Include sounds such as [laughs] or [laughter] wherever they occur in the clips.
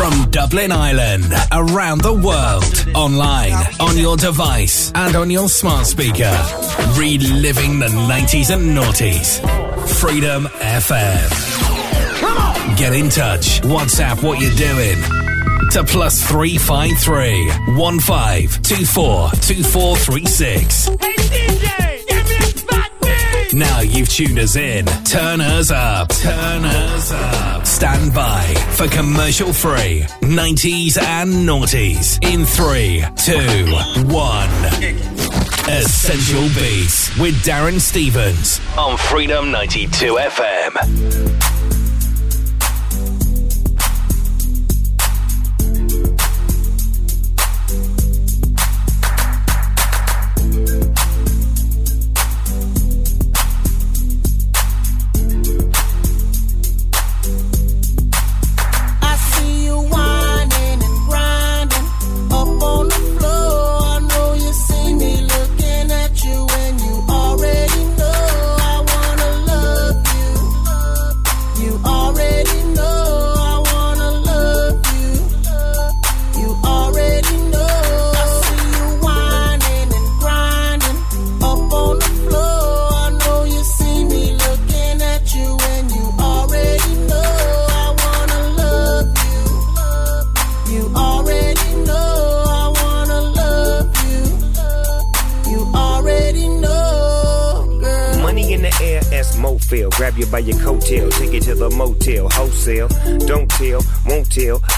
From Dublin Ireland, around the world, online, on your device, and on your smart speaker. Reliving the 90s and noughties. Freedom FM. Get in touch. WhatsApp what you're doing. To plus 353 1524 2436. Now you've tuned us in. Turn us up. Turn us up. Stand by for commercial free 90s and noughties in 3, 2, 1. Essential Beatz with Darren Stevens on Freedom 92 FM.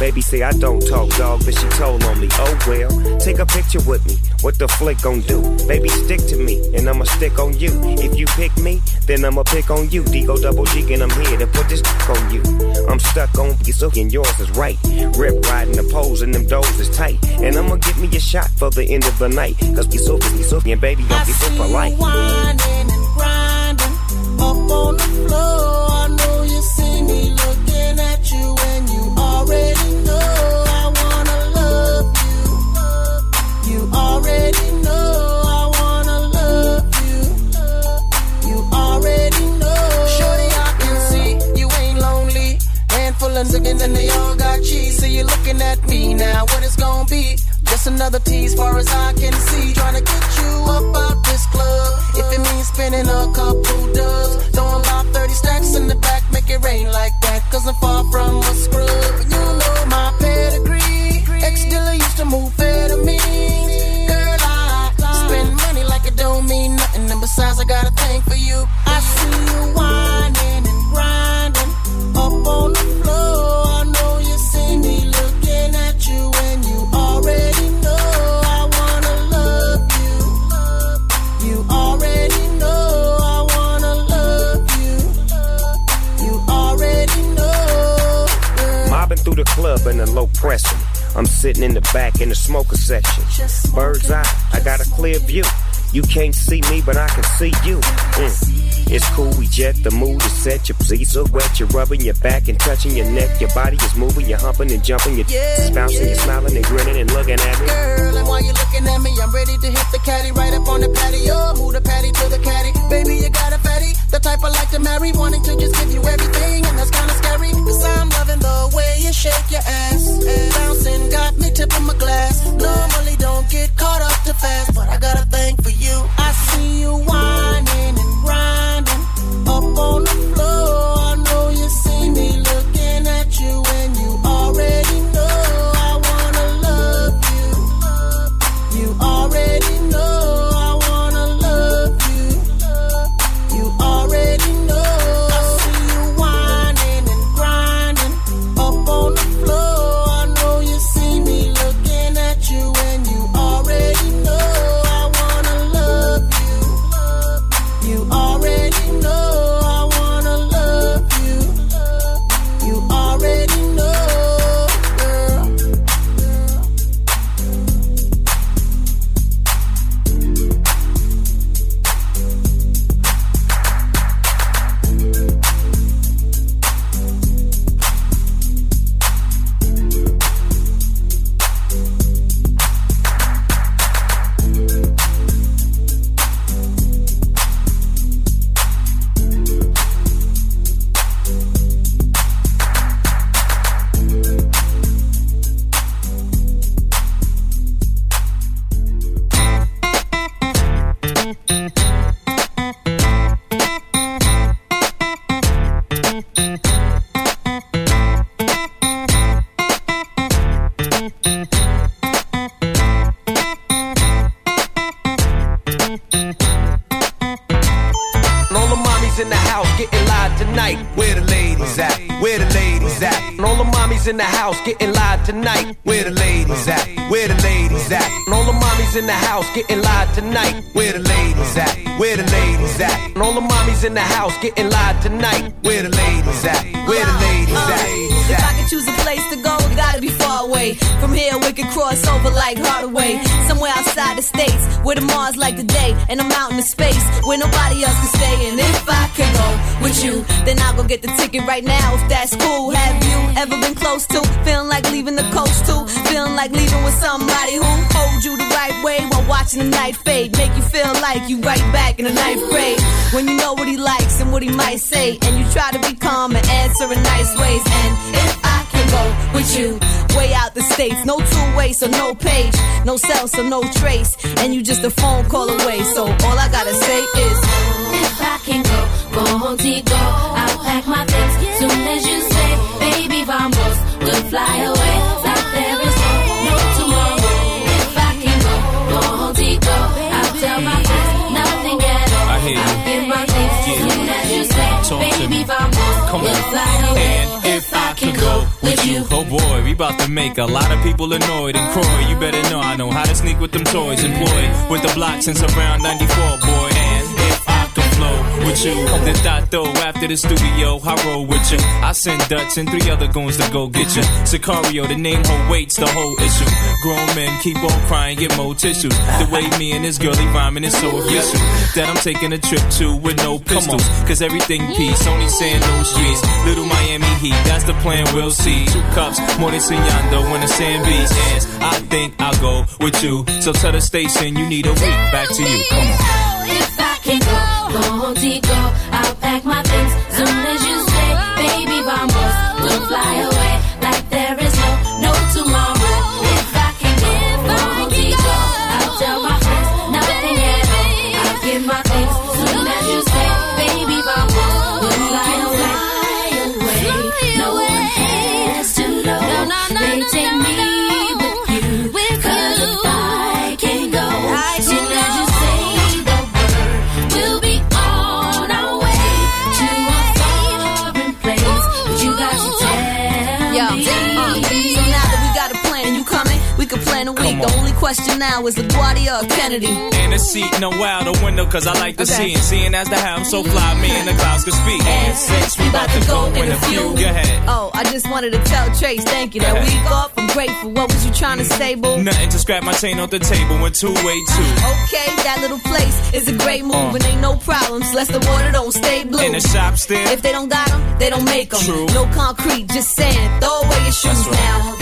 Baby say I don't talk, dog, but she told on me. Oh well, take a picture with me. What the flick gon' do? Baby, stick to me, and I'ma stick on you. If you pick me, then I'ma pick on you. Digo double G, and I'm here to put this on you. I'm stuck on you, so and yours is right. Rip riding the poles, and them doors is tight. And I'ma give me a shot for the end of the night. Cause we so, we so, and baby, don't be so polite. Whining and grinding up on the floor. I know you see me looking at you, and you already know I wanna love you. You already know I wanna love you. You already know. Shorty, I can see you ain't lonely. Handful of seconds and they all got cheese. So you're looking at me now. What it's gonna be? Just another tease, far as I can see. Trying to get you up out this club. If it means spending a couple dubs, throwing about 30 stacks in the back, make it rain like that. Cause I'm far from a scrub. Through the club in a low pressing. I'm sitting in the back in the smoker section. Bird's eye, I got a clear view. You can't see me, but I can see you. Mm. It's cool, we jet, the mood is set. Your pleats are wet, you're rubbing your back and touching your neck. Your body is moving, you're humping and jumping, you're yeah, bouncing, yeah. you're smiling and grinning and looking at me. Girl, and while you're looking at me, I'm ready to hit the caddy right up on the patio. Move the patty to the caddy. Baby, you got a fatty, the type I like to marry, wanting to just give you everything, and that's kinda scary. Cause I'm loving the way know what he likes and what he might say, and you try to be calm and answer in nice ways. And if I can go with you, way out the states, no two way, so no page, no cell, so no trace, and you just a phone call away. So about to make a lot of people annoyed. And Croy, you better know I know how to sneak with them toys. Employed with the block since around 94, boy. With you, then I throw after the studio, I roll with you. I send Dutch and three other goons to go get you. Sicario, the name whole waits the whole issue. Grown men keep on crying, get more tissues. The way me and this girlie rhyming is so official that I'm taking a trip to with no pistols. Cause everything peace, only saying no streets. Little Miami Heat, that's the plan, we'll see. Two cups, more than Signando when the sand beats. And I think I'll go with you. So tell the station you need a week. Back to you, come on. Can go, go. I'll pack my things. Now is LaGuardia or Kennedy. And a seat, no out the window, cause I like to Okay. see. And seeing as the how I'm so fly, me and the clouds can speak. And since we about to go in a few, go ahead. Oh, I just wanted to tell Trace, thank you. That ahead. week off, I'm grateful. What was you trying to say, boo? Nothing to scrap my chain off the table when two way two. Okay, that little place is a great move Uh. and ain't no problems. Less the water don't stay blue. In the shop still. If they don't got them, they don't make them. True. No concrete, just sand. Throw away your shoes right. now that we are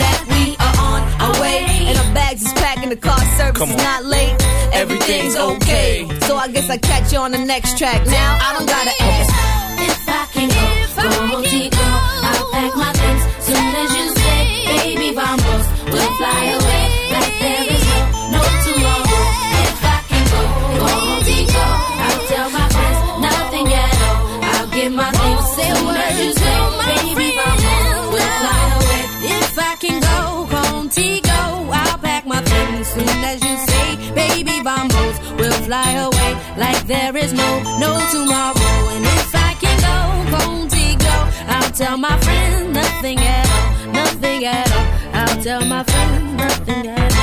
on way. And our bags is packed and the car service Come is on. not late. Everything's Everything's okay. okay. So I guess I catch you on the next track. Now I don't gotta ask. If I can go, go home, go. I'll pack my things. Soon as you say, baby, vamos, we'll fly away fly away like there is no, no tomorrow. And if I can go, contigo, I'll tell my friends nothing at all, nothing at all. I'll tell my friends nothing at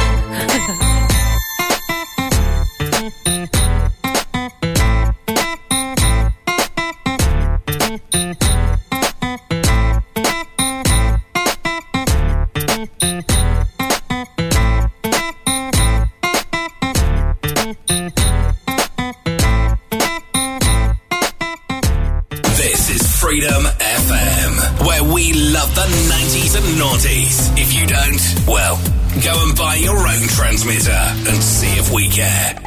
all. [laughs] see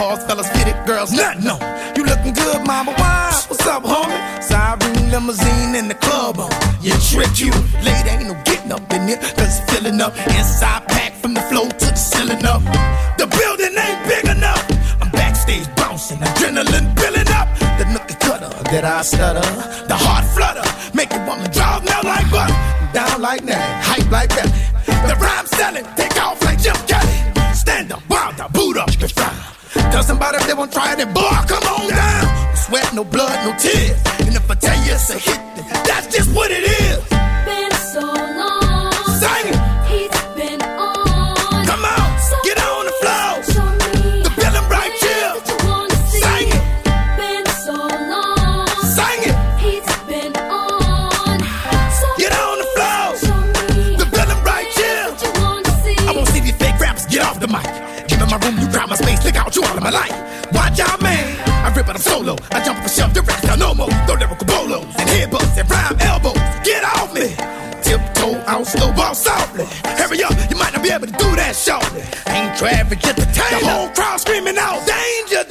Cars, fellas, it girls, nothing on. You looking good, mama? Why? What's up, homie? Siren limousine in the club on. You tricked you. Late ain't no getting up in here, cause it's filling up. Inside pack from the floor to the ceiling up. The building ain't big enough. I'm backstage bouncing, adrenaline building up. The nookie cutter that I stutter, the heart flutter, make you wanna drive now like butter. Down like that, hype like that. The rhyme selling, Tell somebody if they won't try it, and boy, come on down. No sweat, no blood, no tears. And if I tell you it's a hit, that's just what it is. no more. No lyrical bolos and headbutts and rhyme elbows. Get off me. Tiptoe out slow, walk softly. Hurry up, you might not be able to do that shortly. Ain't traffic entertainment. The whole crowd screaming out, danger,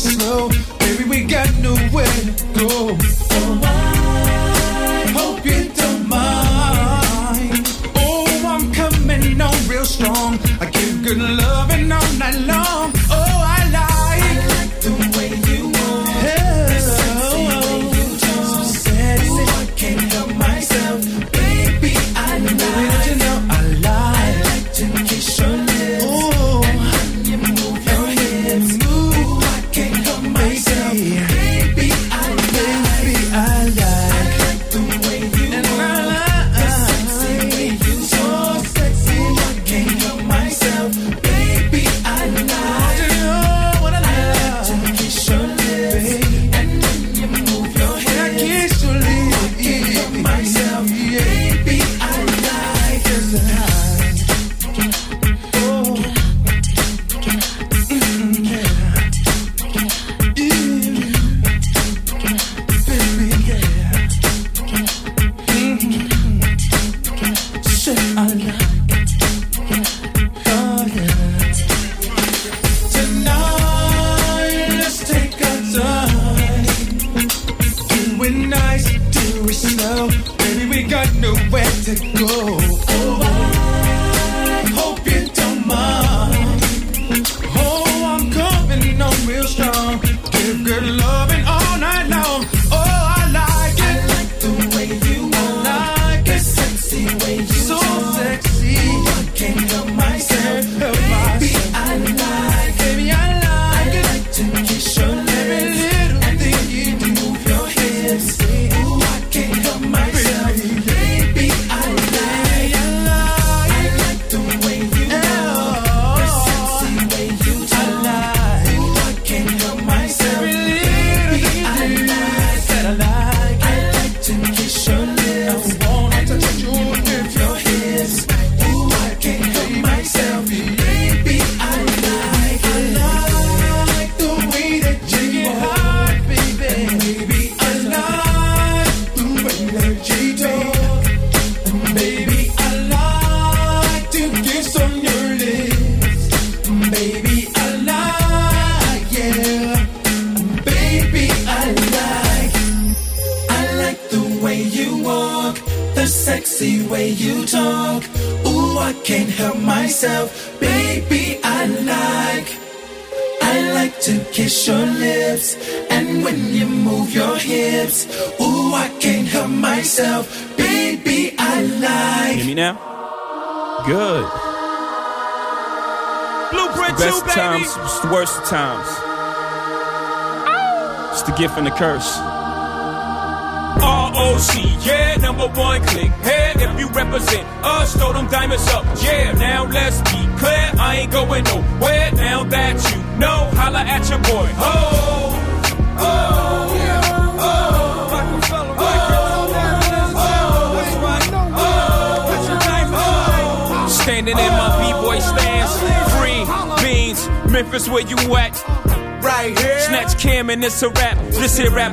slow. Maybe we got nowhere to go. So I hope you don't mind. Oh, I'm coming on real strong. I give good love. Curse. ROC, yeah, number one click. Hey, if you represent us, throw them diamonds up. Yeah, now let's be clear. I ain't going nowhere now that you know. Holla at your boy. Oh, oh, yeah. Oh, Rockefeller Records. That's right. Oh, put your diamonds on. Standing in my B-boy stance. Free beans, Memphis, where you at? Right here. Snatch cam and it's a rap.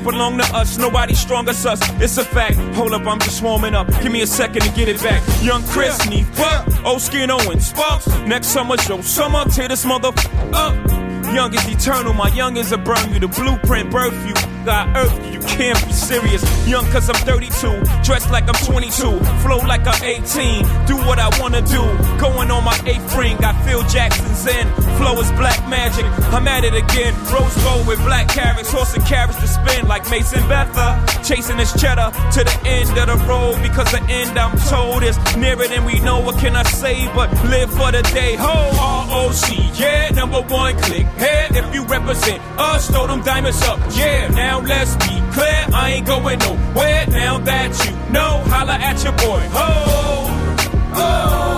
Belong to us. Nobody strong as us. It's a fact. Hold up, I'm just warming up. Give me a second to get it back. Young Chris, need fuck. Old Skin Owen, Sparks. Next summer, show summer. Tear this mother up. Young is eternal, my young is a burn you. The blueprint birth you. Got earth you. You can't be serious. Young cause I'm 32. Dressed like I'm 22. Flow like I'm 18. Do what I wanna do. Going on my eighth ring. Got Phil Jackson's in. Flow is black magic. I'm at it again. Rose gold with black carats. Horse and carrots to spin like Mason Betha. Chasing this cheddar to the end of the road. Because the end I'm told is nearer than we know. What can I say but live for the day? Ho, ROC. Yeah, number one click. Head if you represent us. Throw them diamonds up. Yeah, now let's be clear. I ain't going nowhere now that you know. Holla at your boy. Ho, oh,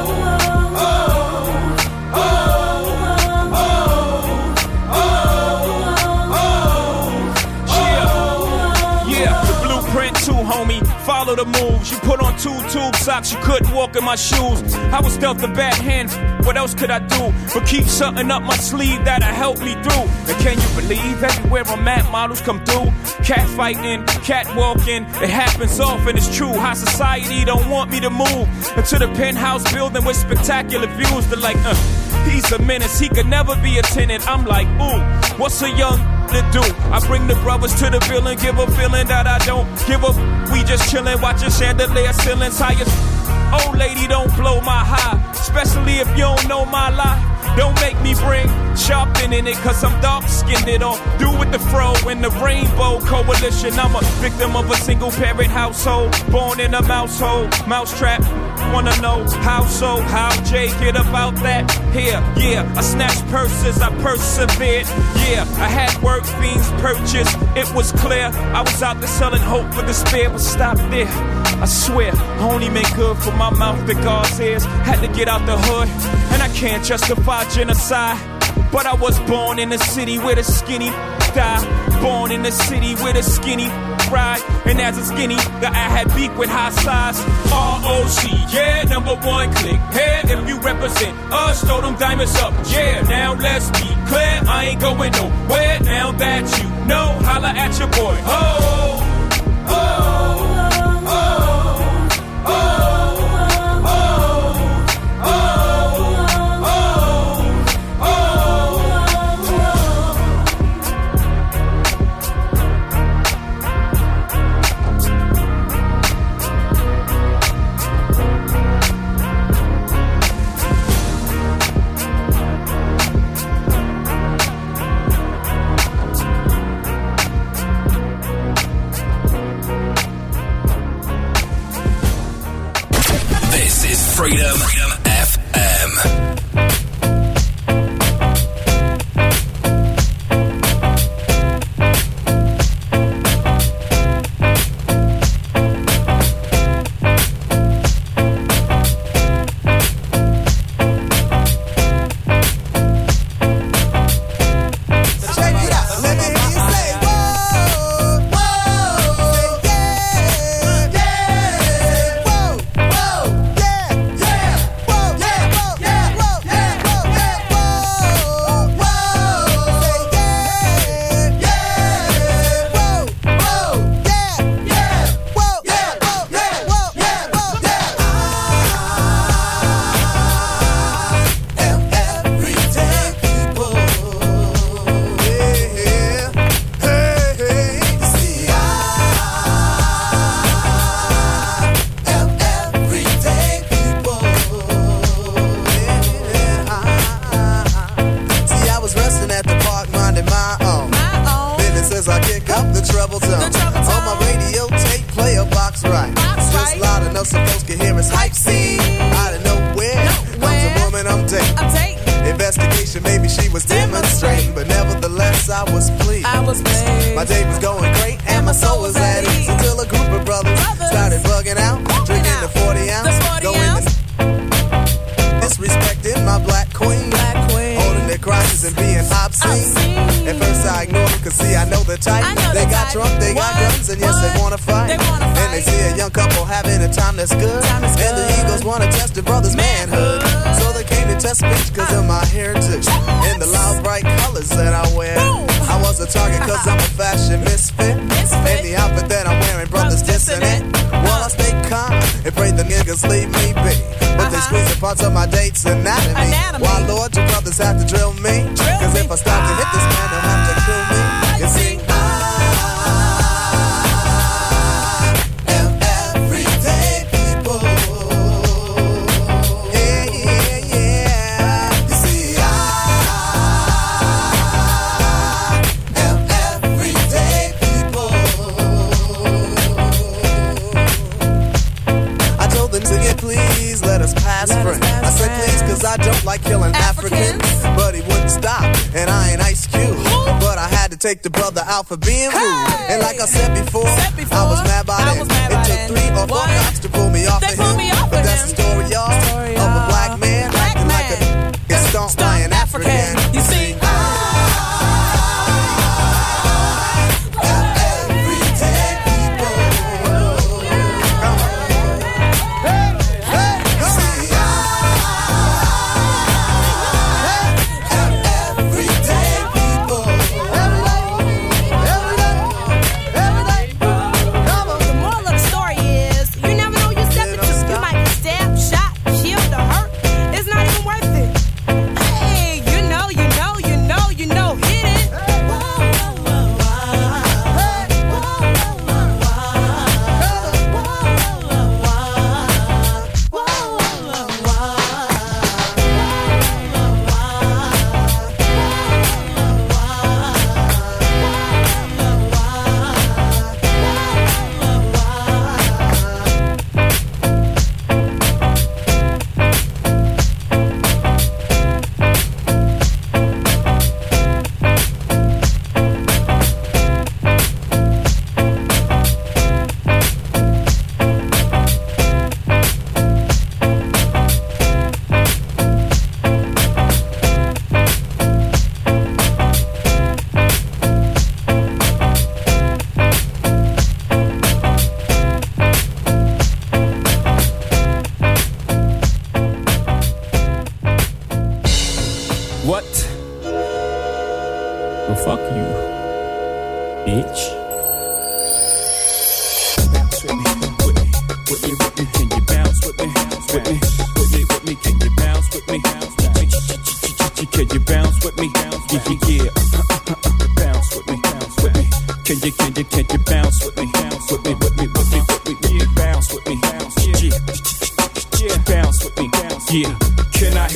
Follow the moves. You put on two tube socks, you couldn't walk in my shoes. I was dealt a bad hand. What else could I do? But keep something up my sleeve that'll help me through. And can you believe everywhere I'm at, models come through? Cat fighting, cat walking. It happens often, it's true. How society don't want me to move into the penthouse building with spectacular views. They're like, uh, he's a menace. He could never be a tenant. I'm like, ooh, what's a young to do? I bring the brothers to the bill and give a feeling that I don't give up. We just chillin', watching chandelier ceilings highest. Old lady, don't blow my high, especially if you don't know my life. Don't make me bring sharpen in it, cause I'm dark skinned it all. Do with the fro and the rainbow coalition. I'm a victim of a single parent household, born in a mouse hole, mousetrap. Wanna know how so, how Jay get about that? Here, yeah, I snatched purses, I persevered. Yeah, I had work fiends purchased. It was clear I was out there selling hope for despair, but stop there. I swear, I only make good for my mouth that God's ears. Had to get out the hood, and I can't justify genocide. But I was born in a city where the skinny die. Born in a city where the skinny ride. And as a skinny, that I had beef with high size. ROC, yeah, number one click. Hey, if you represent us, throw them diamonds up. Yeah, now let's be clear. I ain't going nowhere now that you know. Holla at your boy. Oh, oh, oh, oh. oh. Freedom, having a time that's good, and the egos wanna test the brother's manhood. So they came to test speech cause of my heritage and the loud bright colors that I wear. I was a target cause I'm a fashion misfit. And the outfit that I'm wearing, brothers dissing it. While I stay calm and pray the niggas leave me be. But they squeezing parts of my date's anatomy. Why, Lord, you brothers have to drill me? Take the brother out for being rude. And like I said before, Yeah. Bounce with me. Can you, can you, can you bounce with me? With me, with me, with me, with me. Yeah, bounce with me. Yeah, yeah, bounce with me. Yeah.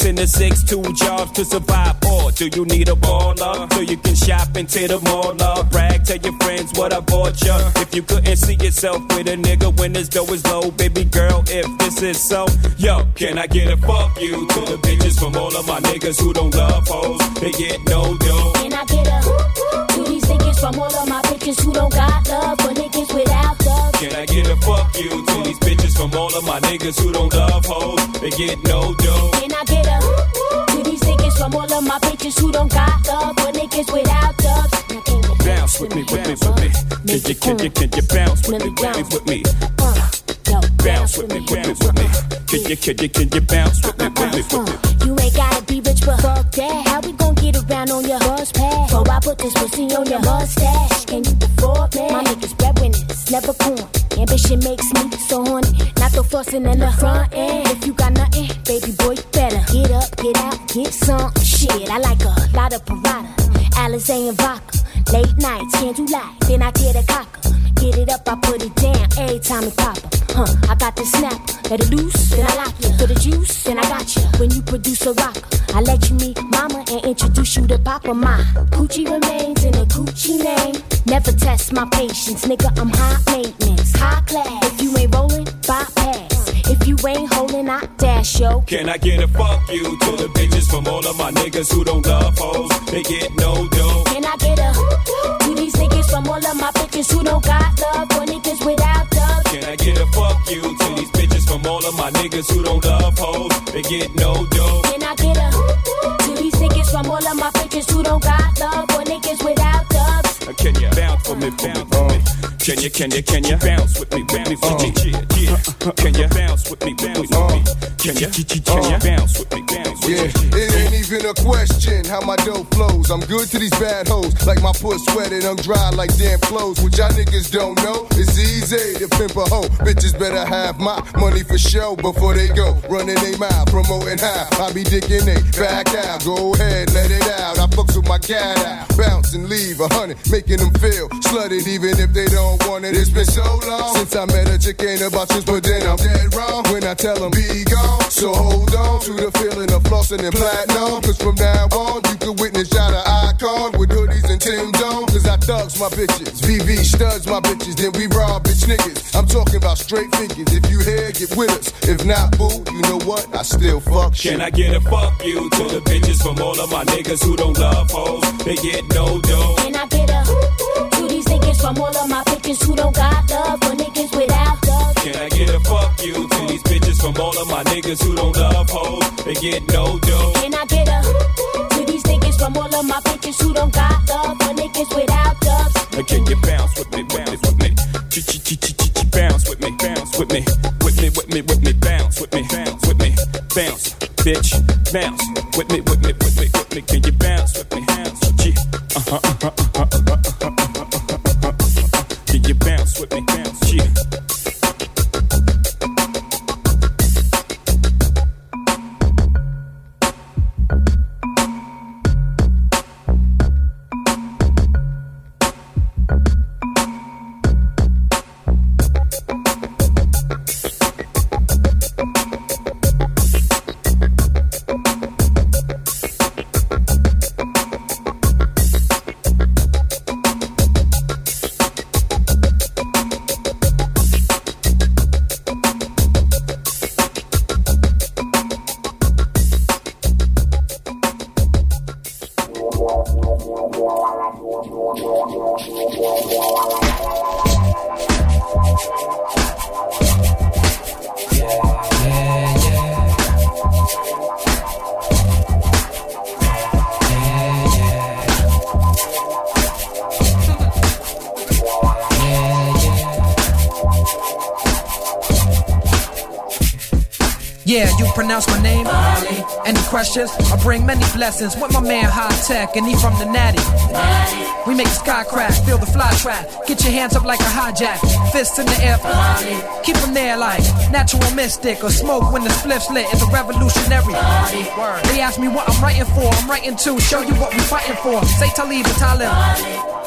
ten to six, two jobs to survive. Or do you need a baller so you can shop into the mall? Love, brag, tell your friends what I bought ya. If you couldn't see yourself with a nigga when his dough is low, baby girl, if this is so, yo, can I get a fuck you to the bitches from all of my niggas who don't love hoes? They get no dough. Can I get a to these niggas from all of my bitches who don't got love for niggas love? Can I get a fuck you to these bitches from all of my niggas who don't love hoes? They get no dough. Can I get a to these niggas from all of my bitches who don't got love for niggas without dubs? Now can you Bounce with me, with me, with me. Can you, can you, can you bounce with me, with me, with me? Uh. Bounce with me, with me, with me. Can you, can you, can you bounce with me, with me, with me? You ain't gotta be rich, but fuck that. How we gon' get around on your bus pass? So I put this pussy on your mustache. Can you afford me? My niggas breadwinners, never corn. Ambition makes me so horny. Not the fussing in the front end. If you got nothing, baby boy, you better get up, get out, get some shit. I like a lot of Prada, Alizé and vodka. Late nights, lie. Then I tear the cocker. Get it up, I put it down every time it pop. Huh, I got the snap, let it loose, then I lock you. For the juice, then I got you. When you produce a rocker, I let you meet mama and introduce you to papa. My Gucci remains in a Gucci name. Never test my patience, nigga. I'm high maintenance, high class. If you ain't rolling, bypass. If you ain't holding, I dash yo. Can I get a fuck you to the bitches from all of my niggas who don't love hoes? They get no dough. Can I get a to these niggas from all of my bitches who don't got love for niggas without dubs? Can I get a fuck you to these bitches from all of my niggas who don't love hoes? They get no dough. Can I get a to these niggas from all of my bitches who don't got love for niggas without dubs? Can you bounce for me, bounce for me? Uh, Can you, can you, can you bounce with me, me, with me? Uh. Yeah, yeah. Can you bounce with me, with me, with me? Can you, can you uh. bounce with me, bounce with Yeah, it ain't even a question how my dough flows. I'm good to these bad hoes, like my puss sweated, I'm dry like damn clothes. What y'all niggas don't know, it's easy to pimp a hoe. Bitches better have my money for show before they go. Running they mouth, promoting how I be dicking they back out. Go ahead, let it out. I fucks with my cat out, bounce and leave a hundred, making them feel slutted even if they don't want it. It's been so long since I met a chick ain't about this, but then I'm dead wrong when I tell them be gone. So hold on to the feeling of flossing and platinum. Cause from now on, you can witness y'all the icon with hoodies and Tim's on. Cause I thugs my bitches, VV studs my bitches, then we rob bitch niggas. I'm talking about straight figures. If you here, get with us. If not, boo, you know what? I still fuck shit. Can I get a fuck you to the bitches from all of my niggas who don't love hoes? They get no dough. Can I get a to these niggas from all of my bitches who don't got love for niggas without love? Can I get a fuck you to these bitches from all of my niggas who don't love hoes? They get no dough. Can I get a to these niggas from all of my bitches who don't got love for niggas without dubs? Can you bounce with me, bounce with me? Ch ch ch ch ch bounce with me, bounce with me, with me, with me, with me, bounce with me, bounce with me, bounce, bitch, bounce with me, with me, with me, with me. Can you bounce with me? Bring many blessings with my man High Tech, and he from the Natty. We make the sky crack, feel the fly trap. Get your hands up like a hijack, fists in the air. Keep them there like natural mystic or smoke when the spliff's lit. It's a revolutionary. They ask me what I'm writing for. I'm writing to show you what we fighting for. Say Talib or Talib.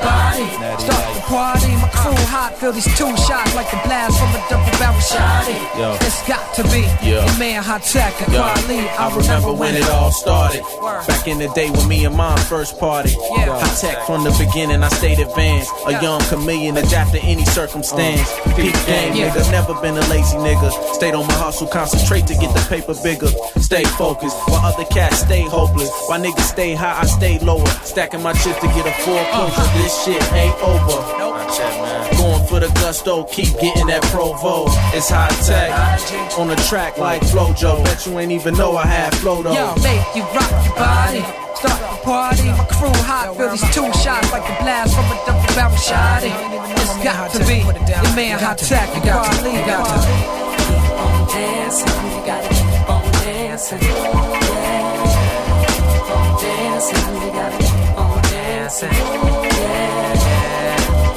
body. Start the party, my crew hot, feel these two shots like the blast from a double barrel shot. Yo. It's got to be the man Hi-Tek, the Yo, quality. I remember when it all started. Back in the day when me and mom first party. Yeah. Hi-Tek from the beginning, I stayed advanced. A young chameleon, adapt to any circumstance. Uh, Peak game, Yeah. nigga. Never been a lazy nigga. Stayed on my hustle, concentrate to get the paper bigger. Stay focused, while other cats stay hopeless. While niggas stay high, I stay lower. Stacking my chips to get a four uh. closer. This shit ain't over. Nope. Going for the gusto, keep getting that Provo. It's high tech. On the track like Flojo. Bet you ain't even know I had flow though. Yo, make you rock your body. Start the party, my crew hot, feel these two shots like the blast from a double barrel shotty. It's got to be the man hot tech, the quality. Got to be. dancing, you gotta keep on dancing. Yeah, dancing, you gotta keep on dancing. Yeah,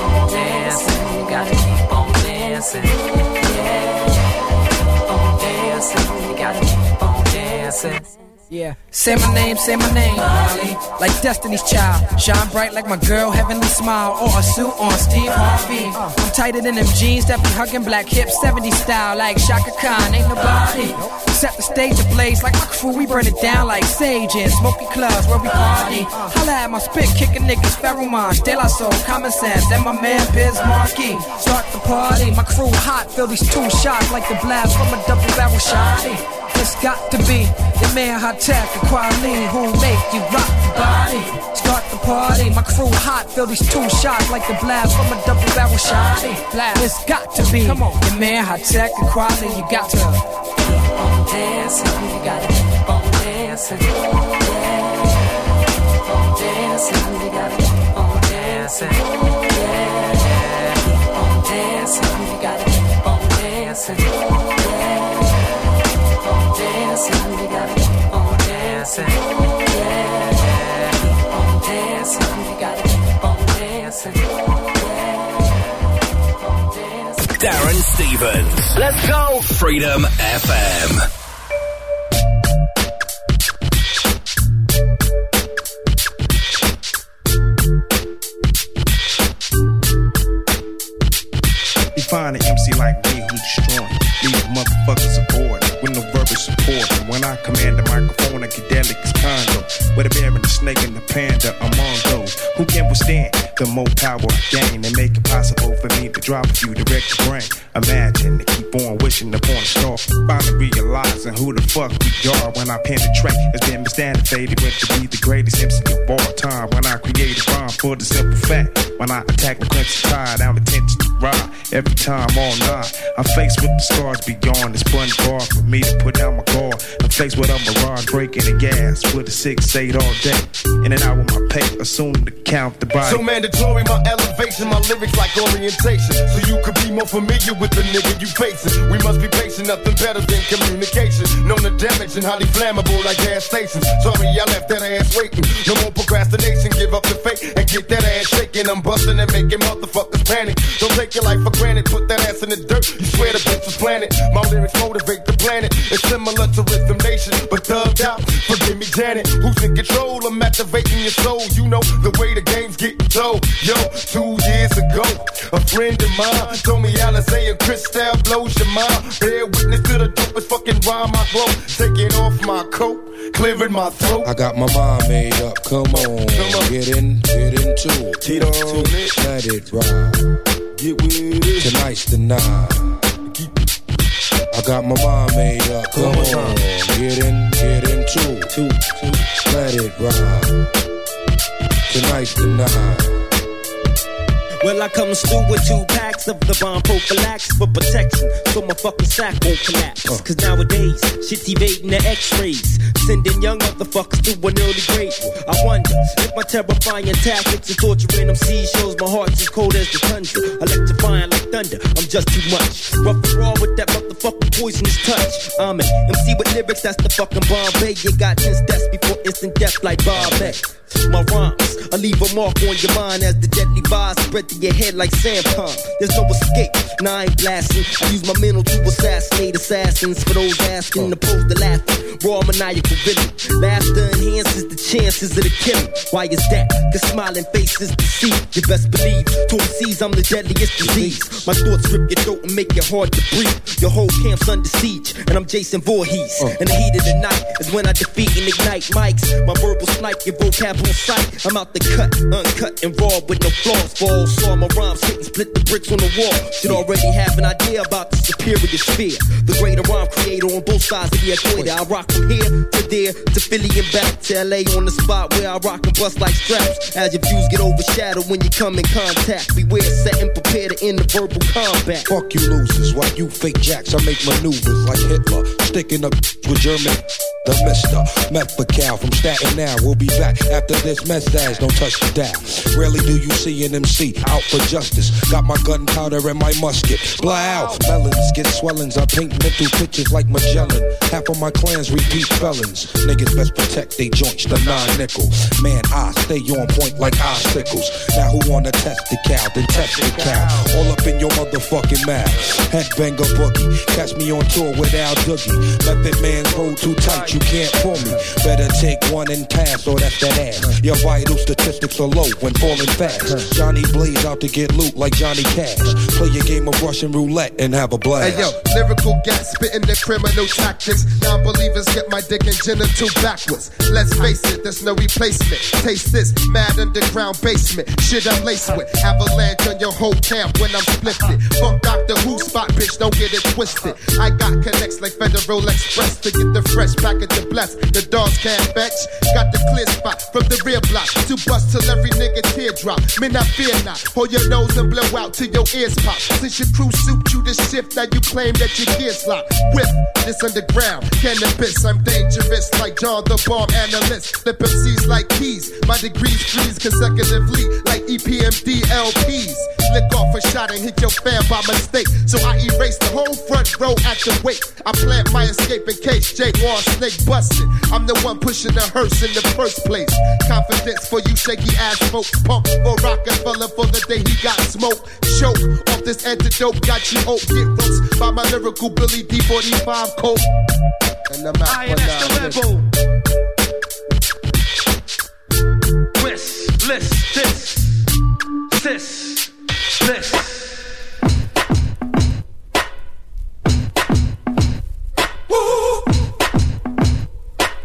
on dancing, you gotta keep on dancing. Yeah, on dancing, you gotta keep on dancing. Yeah. Say my name, say my name. Like Destiny's Child. Shine bright like my girl, heavenly smile. Or a suit on Steve Harvey. I'm tighter than them jeans that be hugging black hips, 70 style. Like Chaka Khan, ain't nobody. Set the stage ablaze like my crew, we burn it down like sage in smoky clubs where we party. Holla at my spit, kicking niggas, Pharoahe Monch, De La Soul, Common Sense, and my man Biz Markie. Start the party, my crew hot, feel these two shots like the blast from a double barrel shotty. It's got to be the man Hi-Tek, the quality who make you rock the body. Start the party, my crew hot, feel these two shots like the blast from a double barrel shotty. It's got to be Come on. the man Hi-Tek, the quality you got to. Keep on dancing, you gotta keep on dancing. Yeah, keep on dancing, you gotta keep on dancing. Yeah, keep on dancing, you gotta keep on dancing. Yeah, keep on dancing, you gotta keep on dancing. Yeah, keep on dancing, you gotta keep on dancing. Yeah, keep on dancing. Darren Stevens. Let's go. Freedom FM. I command the microphone, I get delicate. With a bear and a snake and a panda among those who can withstand the more power I gain and make it possible for me to drop a few direct the brain. Imagine to keep on wishing upon a star. Finally realizing who the fuck we are when I penetrate. It's been misstandard faded went to be the greatest MC of all time. When I create a bomb for the simple fact. When I attack the country tide, I'm attention to ride. Every time all night, I'm faced with the scars beyond this blunt bar for me to put down my guard. I'm faced with a mirage breaking the gas with a six eight all day. In and out with my pay, assume to count the body. So mandatory, my elevation, my lyrics like orientation. So you could be more familiar with the nigga you facing. We must be patient, nothing better than communication. Known the damage and highly flammable like gas stations. Sorry, I left that ass waiting. No more procrastination, give up the fake and get that ass shaking. I'm busting and making motherfuckers panic. Don't take your life for granted, put that ass in the dirt. You swear the bitch was planet. My lyrics motivate the planet. It's similar to Rhythm Nation, but thugged out. Forgive me, Janet. Who's in control? I'm activating your soul. You know the way the game's getting low. Yo, two years ago, a friend of mine told me Alizé and Cristal blows your mind. Bear witness to the dopest fucking rhyme I flow. Taking off my coat, clearing my throat. I got my mind made up. Come on, Come on. get in, get into it. Get on. Let it ride. Get with it. Tonight's the night. Got my mind made up. Come on, get in, get into it. Let it ride. Tonight's the night. Well, I come through with two packs of the bomb prophylaxis for protection, so my fucking sack won't collapse. Cause nowadays, shit's evading the x-rays, sending young motherfuckers to an early grave. I wonder if my terrifying tactics and torturing them seas shows my heart's as cold as the tundra, electrifying like thunder. I'm just too much. Rough and raw with that motherfucking poisonous touch. I'm an MC with lyrics that's the fucking Bombay. You got 10 steps before instant death like Bob X. My rhymes, I leave a mark on your mind as the deadly vibes spread to your head like sandpalm. There's no escape, now I ain't blasting. I use my mental to assassinate assassins for those asking to laughing. Raw maniacal villain. Laughter enhances the chances of the killing. Why is that? Cause smiling faces deceive. You best believe, to seas I'm the deadliest disease. My thoughts rip your throat and make it hard to breathe. Your whole camp's under siege, and I'm Jason Voorhees. Oh. In the heat of the night is when I defeat and ignite mics. My verbal snipe, your vocab on sight. I'm out the cut, uncut and raw with no flaws. For saw my rhymes hit and split the bricks on the wall. Should already have an idea about the superior sphere. The greater rhyme creator on both sides of the equator. I rock from here to there to Philly and back to LA on the spot where I rock and bust like straps. As your views get overshadowed when you come in contact. Beware, set and prepare to end the verbal combat. Fuck you losers, while you fake jacks, I make maneuvers like Hitler, sticking up with German. The Mister Methacal from Staten now. We'll be back after this message. Don't touch the dial. Rarely do you see an MC out for justice. Got my gunpowder and my musket. Blow out. Melons get swellings. I paint mental pictures like Magellan. Half of my clans repeat felons. Niggas best protect they joints, the nine nickel. Man, I stay on point like icicles. Now who wanna test the cow? Then test the cow. All up in your motherfucking mouth. Headbanger boogie. Catch me on tour with Al Doogie. Method man's hold too tight, you can't pull me. Better take one and pass, or that's that ass. Your vital statistics are low when falling fast. Johnny Blaze out to get loot like Johnny Cash. Play a game of Russian roulette and have a blast. Hey yo, lyrical gas spitting the criminal tactics. Non-believers get my dick and genital backwards. Let's face it, there's no replacement. Taste this mad underground basement. Shit I'm laced with. Avalanche on your whole camp when I'm splifted. Fuck Doctor Who spot, bitch, don't get it twisted. I got connects like Federal Express to get the fresh package of bless. The dogs can't fetch. Got the clear spot from the rear block to bust till every nigga teardrop. Men, I fear not. Hold your nose and blow out till your ears pop. Since your crew suit you the shift, now you claim that your gears locked. Whip this underground cannabis. I'm dangerous like John the bomb analyst. Flip MCs like keys. My degrees freeze consecutively like EPMD LPs. Lick off a shot and hit your fan by mistake. So I erase the whole front row at the wake. I plant my escape in case Jay Wall snake busted. I'm the one pushing the hearse in the first place. Confidence for you shaky ass folks. Pump for Rockefeller for the day he got smoked. Choke off this antidote. Got you oak. Get roast by my lyrical Billy D45 coat. And I'm out for now. Twist, list, this, this, this.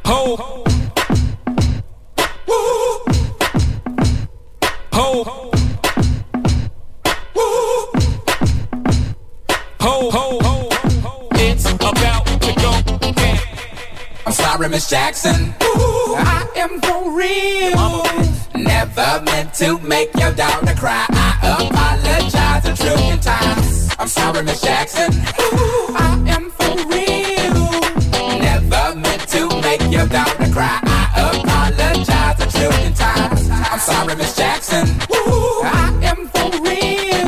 Ho. Ho. Ho, ho, ho. It's about to go down. I'm sorry, Miss Jackson. Ooh, I am for real. Never meant to make your daughter cry. I apologize a trillion times. I'm sorry, Miss Jackson. Ooh, I am for real. Never meant to make your daughter cry. I apologize a trillion times. I'm sorry, Miss Jackson. Ooh, I am for real.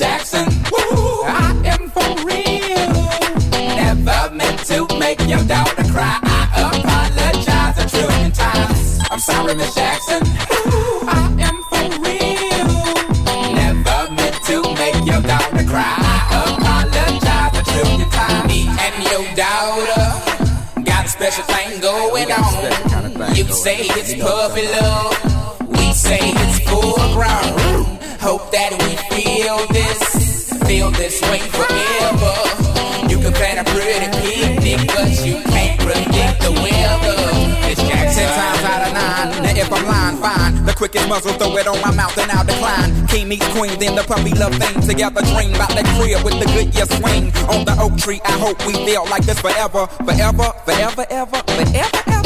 Jackson. Woo, I am for real. Never meant to make your daughter cry. I apologize a trillion times. I'm sorry, Miss Jackson. Woo, I am for real. Never meant to make your daughter cry. I apologize a trillion times. Me and your daughter got a special thing going on. You say it's puppy love. We say it's full grown. Hope that we feel this, feel this way forever. You can plan a pretty picnic, but you can't predict the weather. It's Jackson. Times out of nine. Now if I'm lying, fine. The quickest muzzle, throw it on my mouth and I'll decline. King meets queen, then the puppy love thing. Together dream about that crib with the Goodyear swing. On the oak tree, I hope we feel like this forever. Forever, forever, ever, forever, ever.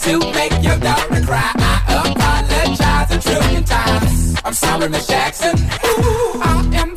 To make your daughter cry. I apologize a trillion times. I'm sorry, Miss Jackson. Ooh, I am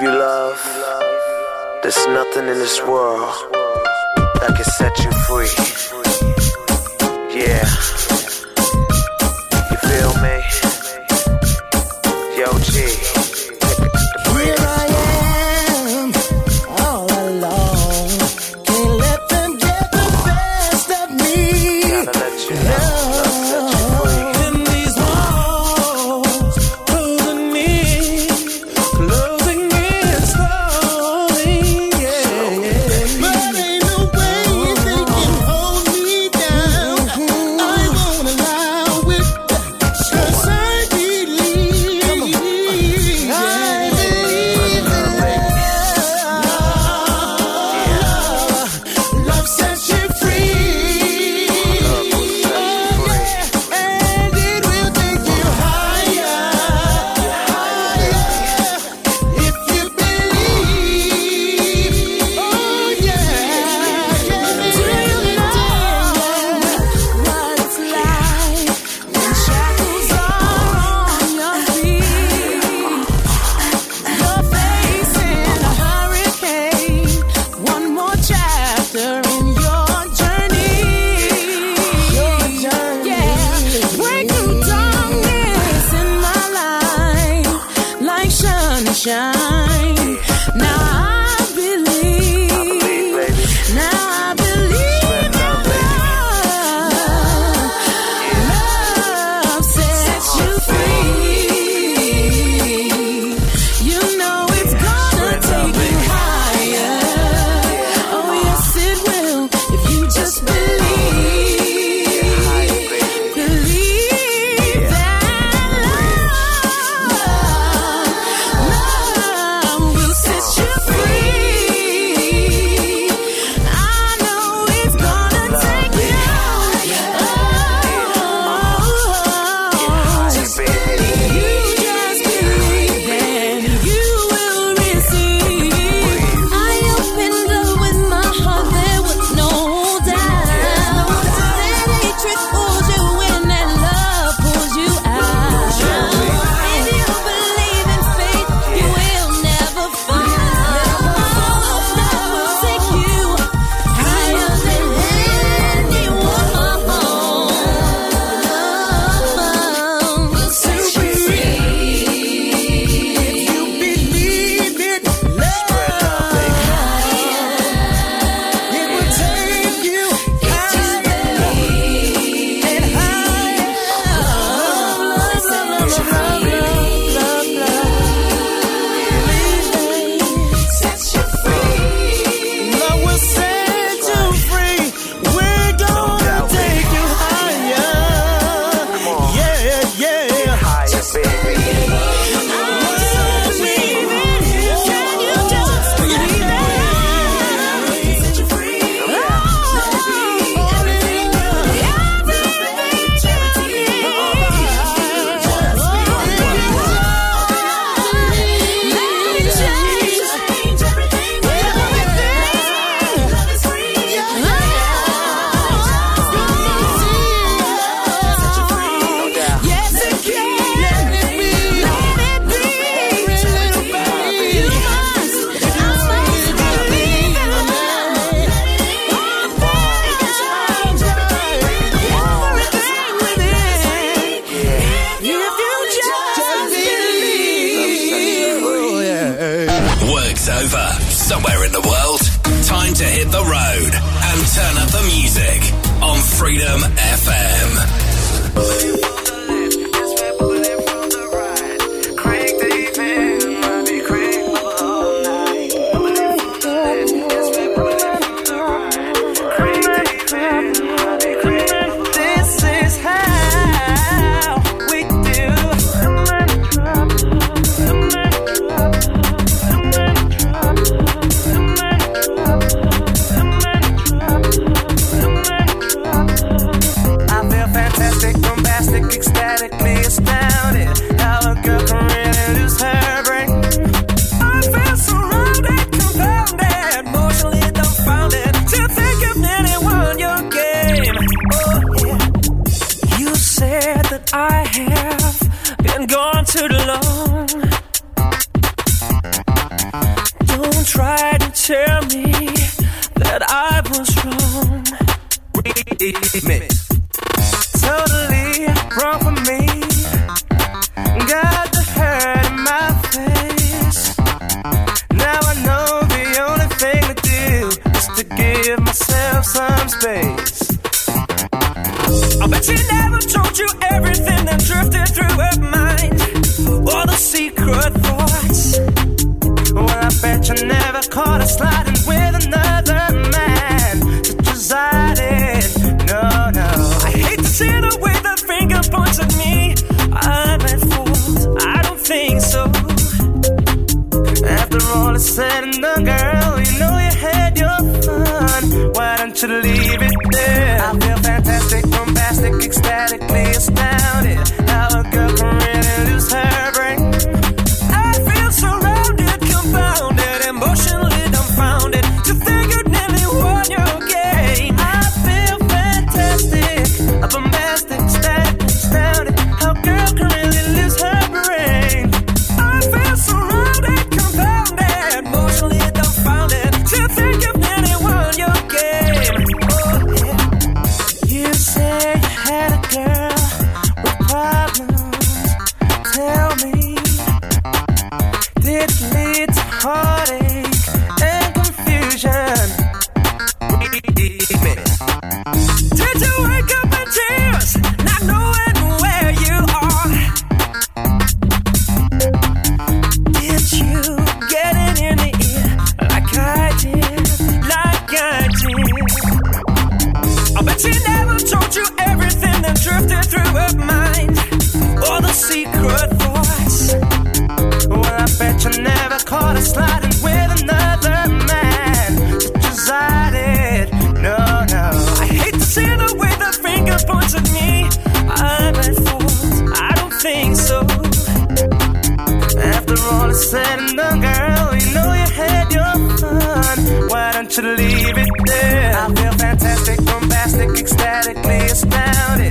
Give you love, there's nothing in this world that can set you free. Should leave it there. I feel fantastic, bombastic, ecstatically astounded.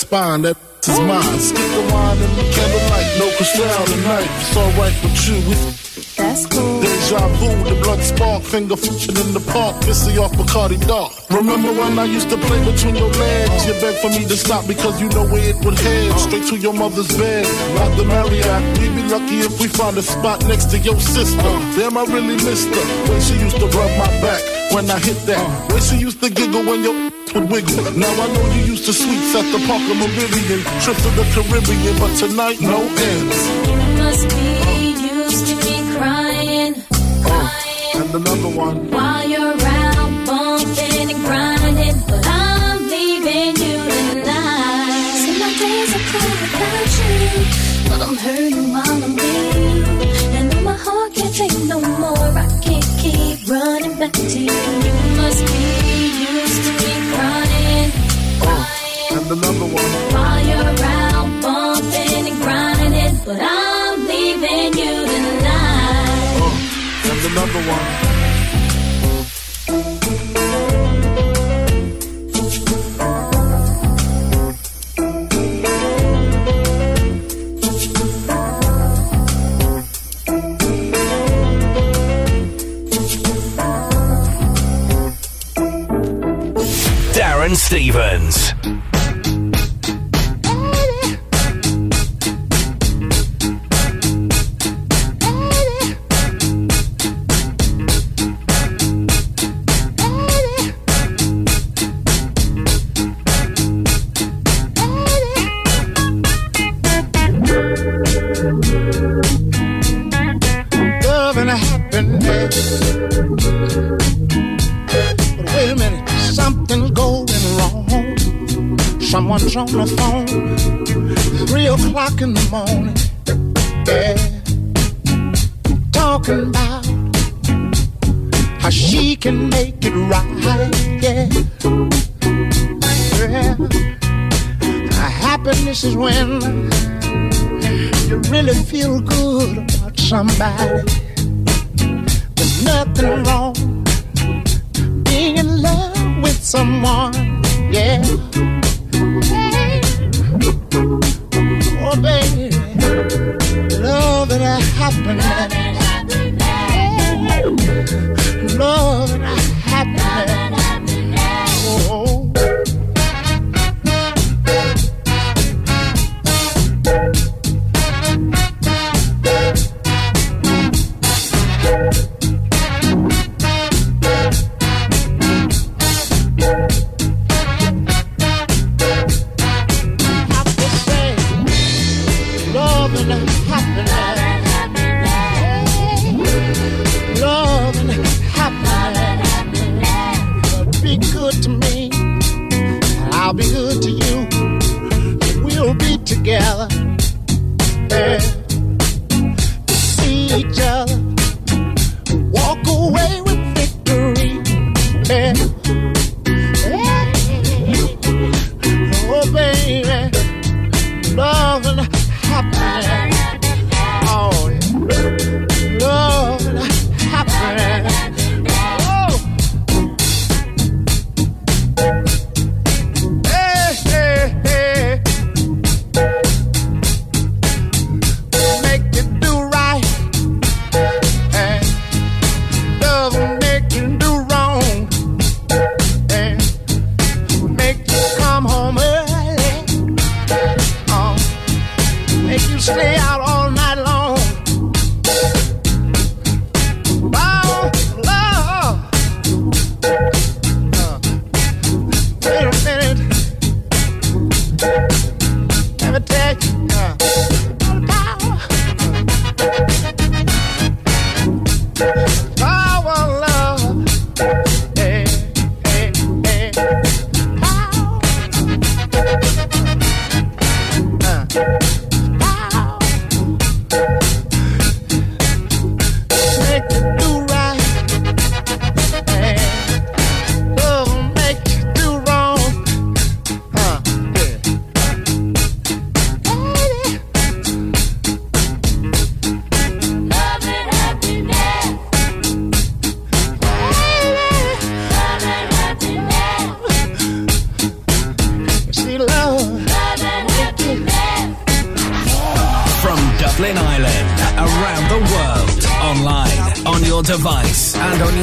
spine. That is mine. Stick the wine in the candlelight. No crystal tonight. It's alright with you. That's cool. Deja vu, the blood spark. Finger fishing in the park. Pissy off Bacardi Dark. Remember when I used to play between your legs? You begged for me to stop because you know where it would head. Straight to your mother's bed. not the Marriott. We'd be lucky if we found a spot next to your sister. Damn, I really missed her. When she used to rub my back when I hit that. When she used to giggle when your wiggle. Now I know you used to sleep at the Parker Meridien, trip to the Caribbean, but tonight no ends. It must be used to be crying, crying. Oh, and another one. another one. Stevens.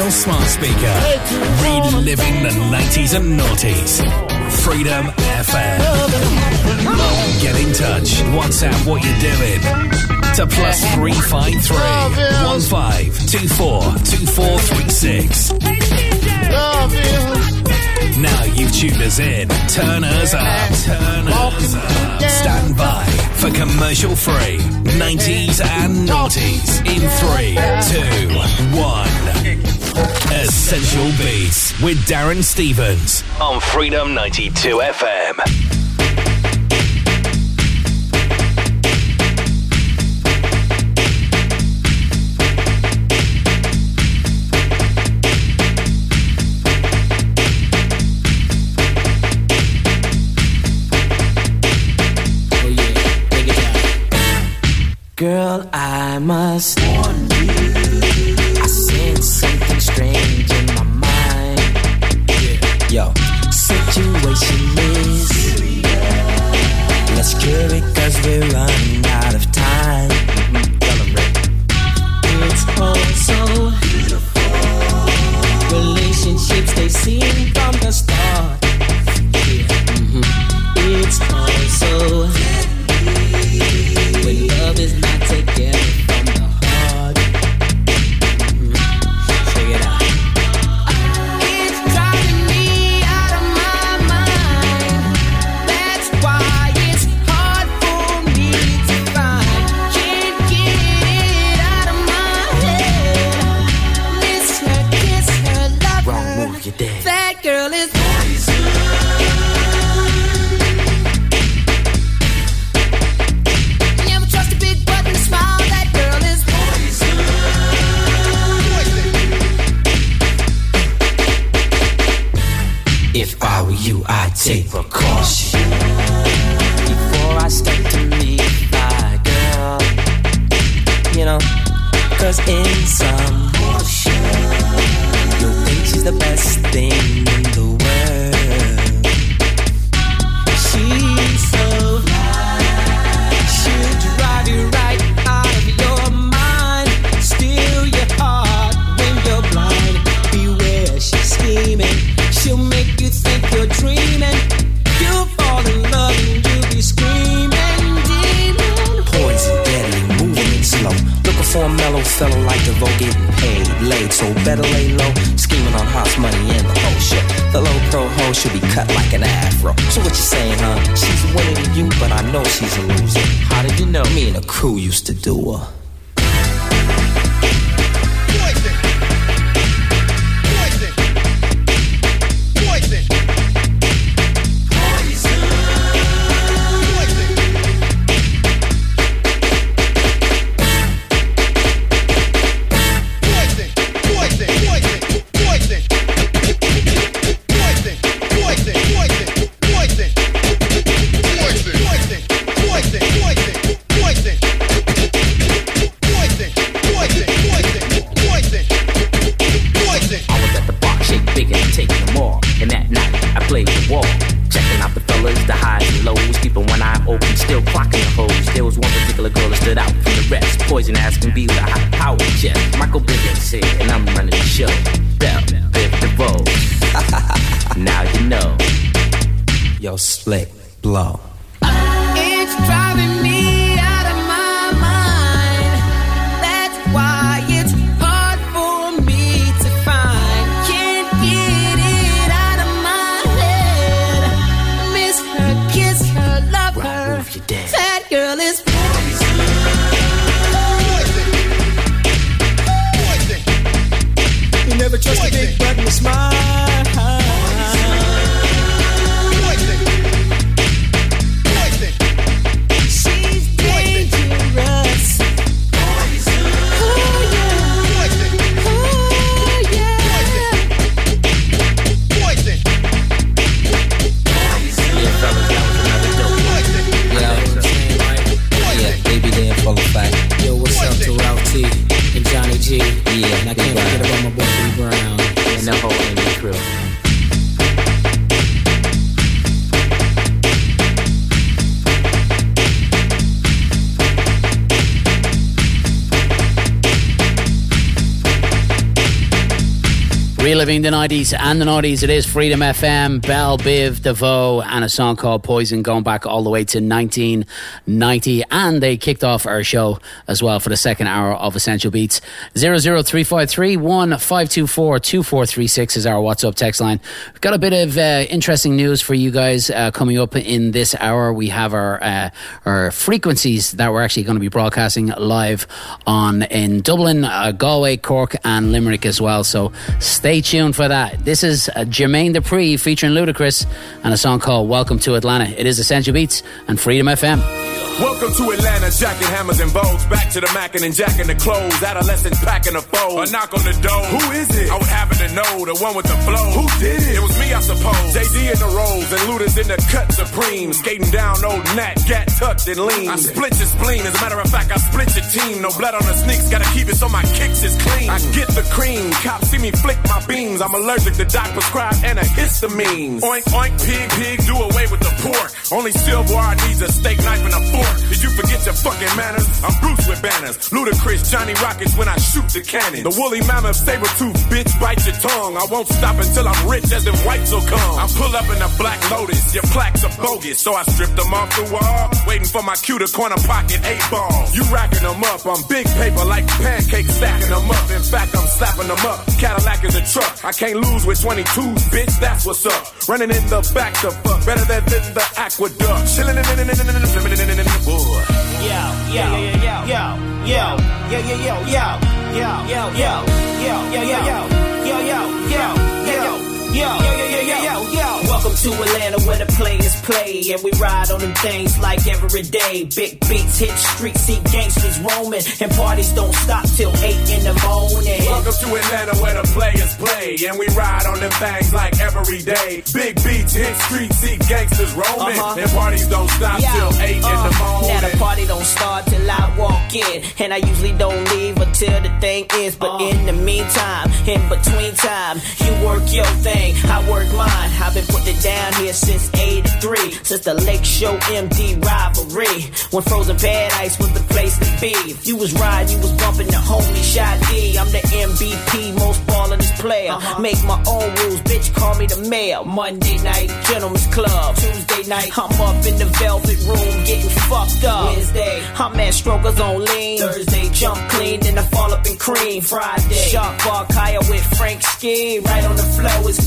digital smart speaker. Reliving the 90s and noughties. Freedom FM. Get in touch. WhatsApp what you're doing. To plus 353 Now you've tuned us in. Turn us up. Turn us up. Stand by for commercial free 90s and noughties in 3, 2, 1. Essential Beatz with Darren Stevens on Freedom 92 FM. Girl, I must warn strange in my mind. Yo, situation is. Serious. Let's cure it cause we're running. The. Poison asking be with a high power chest. Michael Bivens said, and I'm running the show. Bell, Biv DeVoe. now you know. Yo, slick, blow. The 90s and the 90s, it is Freedom FM, Bell, Biv, DeVoe, and a song called Poison going back all the way to 1990. And they kicked off our show as well for the second hour of Essential Beatz. 00353 1524 2436 is our WhatsApp text line. We've got a bit of uh, interesting news for you guys uh, coming up in this hour. We have our, uh, our frequencies that we're actually going to be broadcasting live on in Dublin, uh, Galway, Cork, and Limerick as well. So stay tuned for that. This is uh, Jermaine Dupri featuring Ludacris and a song called Welcome to Atlanta. It is Essential Beatz and Freedom FM. Welcome to Atlanta, jacking hammers and bows. Back to the mackin' and jacking the clothes. Adolescents packing the foes. A knock on the door. Who is it? I would happen to know the one with the flow. Who did it? It was me, I suppose. JD in the rolls and Luda's in the cut supreme. Skating down old Nat, gat tucked and lean. I split your spleen. As a matter of fact, I split your team. No blood on the sneaks. Gotta keep it so my kicks is clean. I get the cream. Cops see me flick my beams. I'm allergic to doc prescribed antihistamines. Oink, oink, pig, pig. Do away with the pork. Only silverware needs a steak knife and a Did you forget your fucking manners? I'm Bruce with banners. Ludacris, Johnny Rockets when I shoot the cannon. The woolly mammoth, saber tooth, bitch, bite your tongue. I won't stop until I'm rich as them whites will come. I pull up in a black lotus, your plaques are bogus. So I stripped them off the wall, waiting for my cue to corner pocket eight ball. You racking them up, I'm big paper like pancakes, stacking them up. In fact, I'm slapping them up. Cadillac is a truck, I can't lose with 22s, bitch, that's what's up. Running in the back to fuck, better than, the aqueduct. Chilling in, in, in, in, in, in, in, in, in, in, in, boy. Yo, yo, yo, yo, yo, yo, yo, yo, yo, yo, yo, yo, yo, yo, yo, yo, yo, yo, yo, yo, yo, yo, yo, yo, yo, yo, yo, yo. Welcome to Atlanta where the players play and we ride on them things like every day. Big beats hit streets, see gangsters roaming, and parties don't stop till eight in the morning. Welcome to Atlanta where the players play and we ride on them things like every day. Big beats hit streets, see gangsters roaming, Uh-huh. and parties don't stop Yeah, till eight in the uh, morning. Now the party don't start till I walk in, and I usually don't leave until the thing ends. But Uh. in the meantime, in between time, you work your thing, I work mine. I've been putting it down here since '83, since the Lake Show MD rivalry, when Frozen bad ice was the place to be. If you was riding, you was bumping the homie Shot D. I'm the MVP, most ballin'est player. Uh-huh. Make my own rules, bitch. Call me the mayor. Monday night, Gentlemen's Club. Tuesday night, I'm up in the velvet room getting fucked up. Wednesday, I'm at Strokers on lean. Thursday, jump clean, then I fall up in cream. Friday, Shark Bar Kaya with Frank Ski. Right on the flow is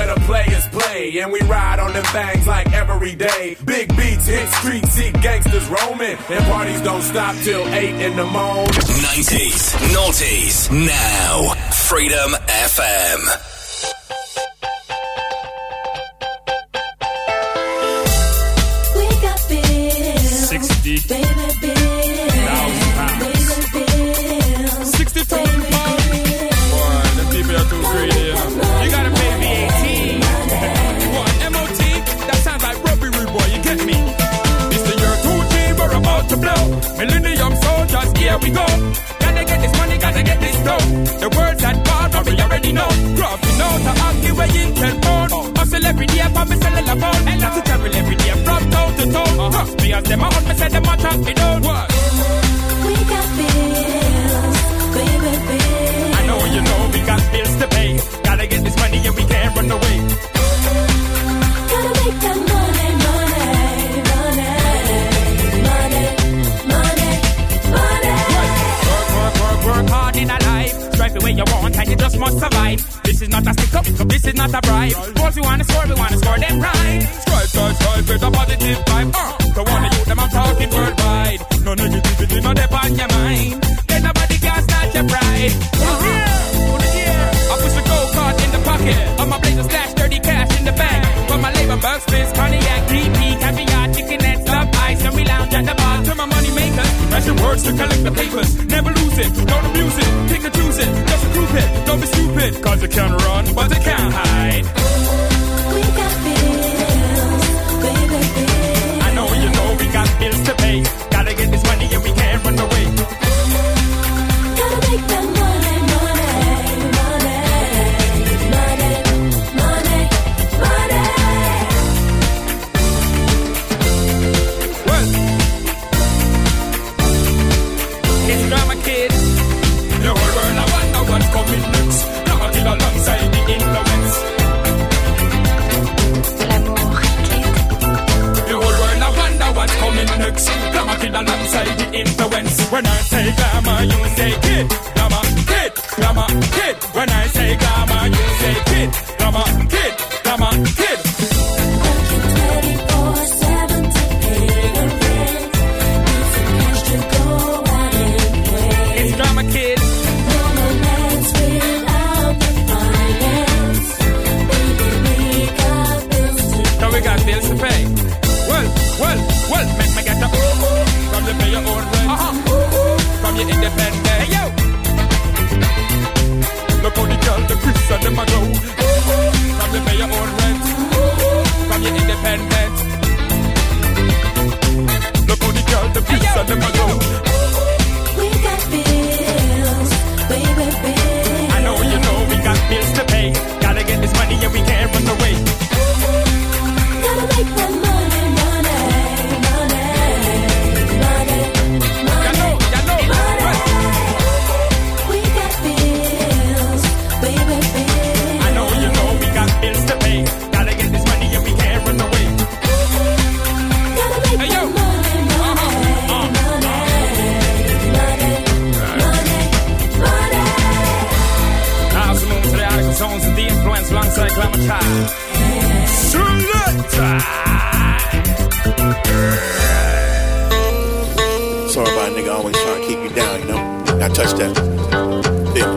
where the players play and we ride on them things like every day. Big beats hit streets, see gangsters roaming, and parties don't stop till eight in the morning. 90s, noughties, now. Freedom FM. We got bills. 60 Baby bills. thousand pounds. Baby Millennium soldiers, here we go. Gotta get this money, gotta get this dough. The words that God, but we already know. Grafting out the hockey way Intel phone. Hustle every day, but me selling a phone. And not to travel every day, from toe to toe. Trust uh-huh. me, as them out, me say them track me down. What? We got bills. Baby bills. I know you know we got bills to pay. Gotta get this money and we can't run away. Life. The way you want and you just must survive. This is not a stick up, so this is not a bribe. Once we wanna score, we wanna score them right. Strive, strive, strive with a positive vibe. Uh, the one of you, them I'm talking worldwide. No negativity, no dep on your mind. Then nobody can snatch your pride. I push the gold card in the pocket. On my blazer stash, dirty cash in the bag. From my labor, Merc, Spitz, Fashion words to collect the papers. Never lose it, don't abuse it. Pick and choose it, just group it. Don't be stupid, cause it can run, but it can't hide. We got bills. Baby bills. I know you know we got bills to When I say glamour, you say kid. Glamour kid, glamour kid. When I say glamour, you say kid. Glamour kid, so them a grow. Pay your own rent, from your independent. Look how the the so them a grow. We got big. Touch that. Yeah.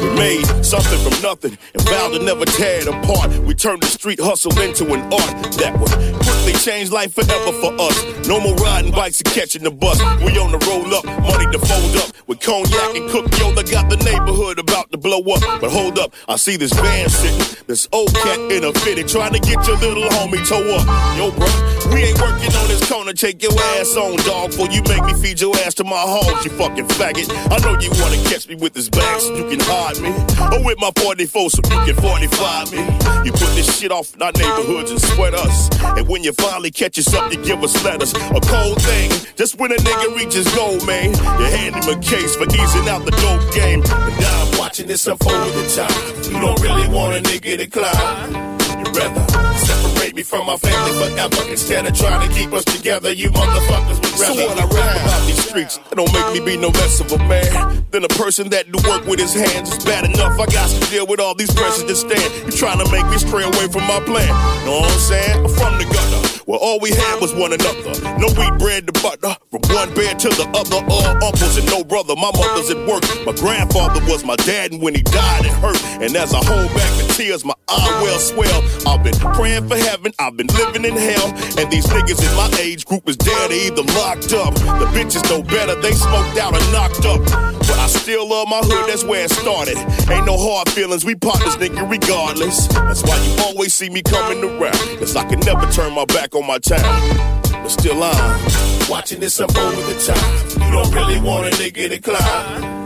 We made something from nothing and vowed to never tear it apart. We turned the street hustle into an art that would quickly change life forever for us. No more riding bikes and catching the bus. We on the roll up, money to fold up. Cognac and cook, yo, they got the neighborhood about to blow up. But hold up, I see this van sitting, this old cat in a fitted, trying to get your little homie toe up. Yo, bro, we ain't working on this corner. Take your ass on, dog, before you make me feed your ass to my hogs, you fucking faggot. I know you wanna catch me with this bag so you can hide me. Or with my 44 so you can 45 me. You put this shit off in our neighborhoods and sweat us. And when you finally catch us up, you give us letters. A cold thing, just when a nigga reaches gold, man. You hand him a case for easing out the dope game. But now I'm watching this unfold with the time. You don't really want a nigga to climb. You'd rather separate me from my family forever instead of trying to keep us together. You motherfuckers would rather. So when I rap about these streets, it don't make me be no less of a man than a person that do work with his hands. It's bad enough I got to deal with all these pressures that stand. You trying to make me stray away from my plan? Know what I'm saying? I'm from the gutter. Well, all we had was one another. No wheat bread to butter. From one bed to the other. All uncles and no brother. My mother's at work. My grandfather was my dad, and when he died, it hurt. And as I hold back the tears, my eye well swell. I've been praying for heaven. I've been living in hell. And these niggas in my age group is dead or either locked up. The bitches know better. They smoked out or knocked up. But I still love my hood. That's where it started. Ain't no hard feelings. We partners, nigga, regardless. That's why you always see me coming around. Cause I can never turn my back on my town. But still I'm watching this unfold with the time. You don't really want a nigga to climb.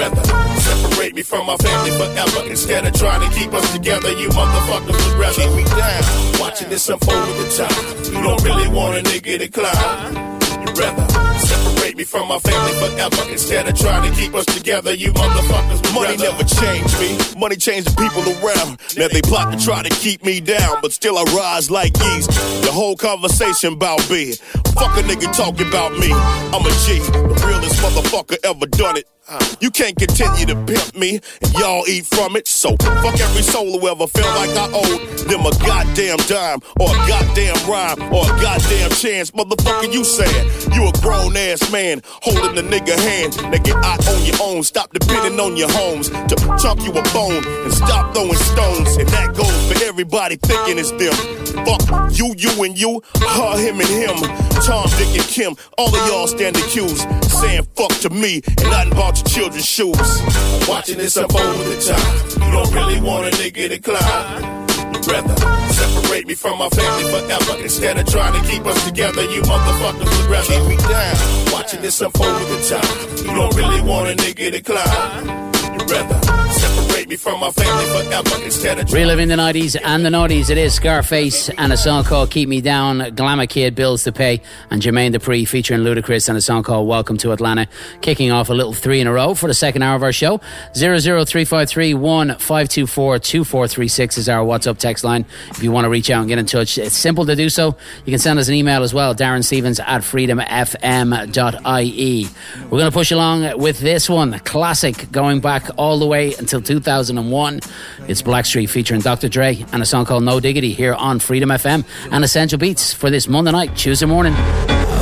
Rather separate me from my family forever instead of trying to keep us together. You motherfuckers would rather keep me down. Watching this unfold with the time. You don't really want a nigga to climb. You'd rather separate me from my family forever instead of trying to keep us together. You motherfuckers Money never changed me. Money changed the people around. Now they plot to try to keep me down, but still I rise like yeast. The whole conversation about me. Fuck a nigga talking about me. I'm a G, the realest motherfucker ever done it. You can't continue to pimp me and y'all eat from it. So fuck every soul who ever felt like I owed them a goddamn dime or a goddamn rhyme or a goddamn chance. Motherfucker, you saying you a grown ass man holding the nigga hand. Get out on your own. Stop depending on your homes to chunk you a bone and stop throwing stones. And that goes for everybody thinking it's them. Fuck you, you and you, her, him and him. Tom, Dick and Kim, all of y'all stand accused, saying fuck to me and nothing about your children's shoes. Watching this unfold with the time. You don't really want a nigga to climb. Separate me from my family forever instead of trying to keep us together. You motherfuckers would rather keep me down. Watching this unfold with the time. You don't really want a nigga to climb. You'd rather me from my family forever instead of Reliving the 90s and the noughties, it is Scarface and a song called Keep Me Down, Glamour Kid, Bills to Pay, and Jermaine Dupri featuring Ludacris and a song called Welcome to Atlanta, kicking off a little three in a row for the second hour of our show. 00353 1524 2436 is our WhatsApp text line. If you want to reach out and get in touch, it's simple to do so. You can send us an email as well, Darren Stevens at freedomfm.ie. We're going to push along with this one, classic going back all the way until 2001. It's Blackstreet featuring Dr. Dre and a song called No Diggity here on Freedom FM and Essential Beatz for this Monday night, Tuesday morning.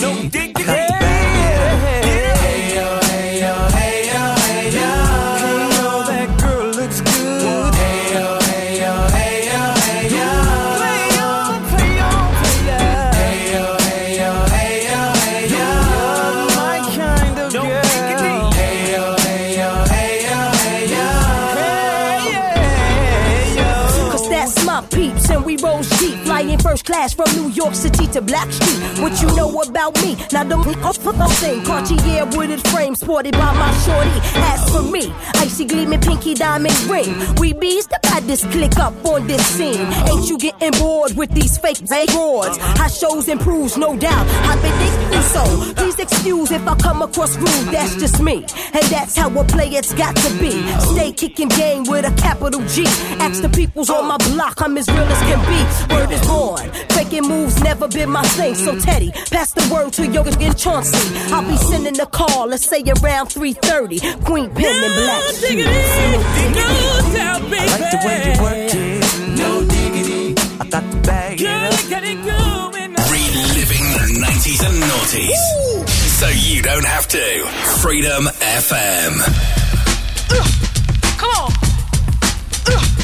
no diggity. From New York City to Blackstreet. What you know about me? Now don't thing. Cartier wooded frame sported by my shorty. As for me, icy gleaming pinky diamond ring. We bees the baddest click up on this scene. Ain't you getting bored with these fake awards? High shows improves, no doubt. I've been thinking so. Please excuse if I come across rude. That's just me, and that's how a player's got to be. Stay kicking game with a capital G. Ask the peoples on my block, I'm as real as can be. Word is born. Faking moves never been my thing. So Teddy, pass the word to Yoga and Chauncey. I'll be sending a call, let's say around 3:30. Queen Pen and Black. Shoes. I like the way you work it. No diggity. I got to bag it up. Reliving the 90s and noughties. So you don't have to. Freedom FM. Come on. Uh,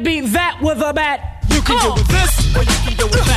can't beat that with a bat. You can with this, or you can with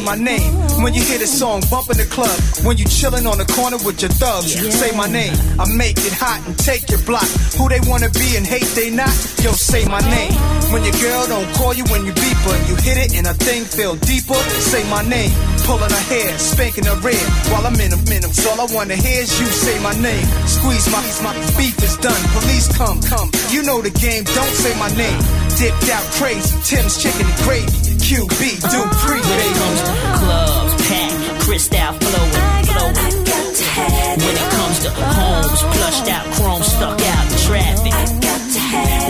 Say my name. When you hear the song bump in the club, when you chillin' on the corner with your thugs, say my name. I make it hot and take your block. Who they wanna be and hate they not? Yo, say my name. When your girl don't call you when you beep her, you hit it and a thing feel deeper. Say my name. Pulling her hair, spanking her red while I'm in a. So all I wanna hear is you say my name. Squeeze my, my beef is done. Police come, come. You know the game, don't say my name. Dipped out crazy. Tim's chicken and gravy. QB, do pre When it comes to clubs, pack, crystal flowing, flowing. When it comes to homes, plushed out, chrome stuck out in traffic.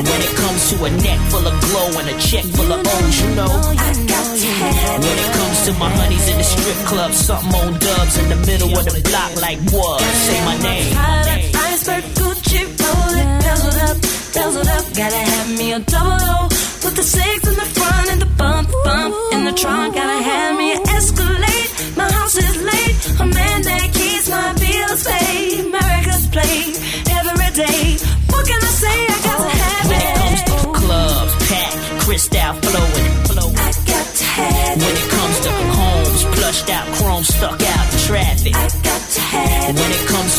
When it comes to a neck full of glow and a check full of O's, you know. When it comes to my honeys in the strip club, something on dubs in the middle of the block like what? Say my name. Iceberg Gucci, roll it, dazzled up, dazzled up. Gotta have me a double O. Put the six in the front stuck out in traffic.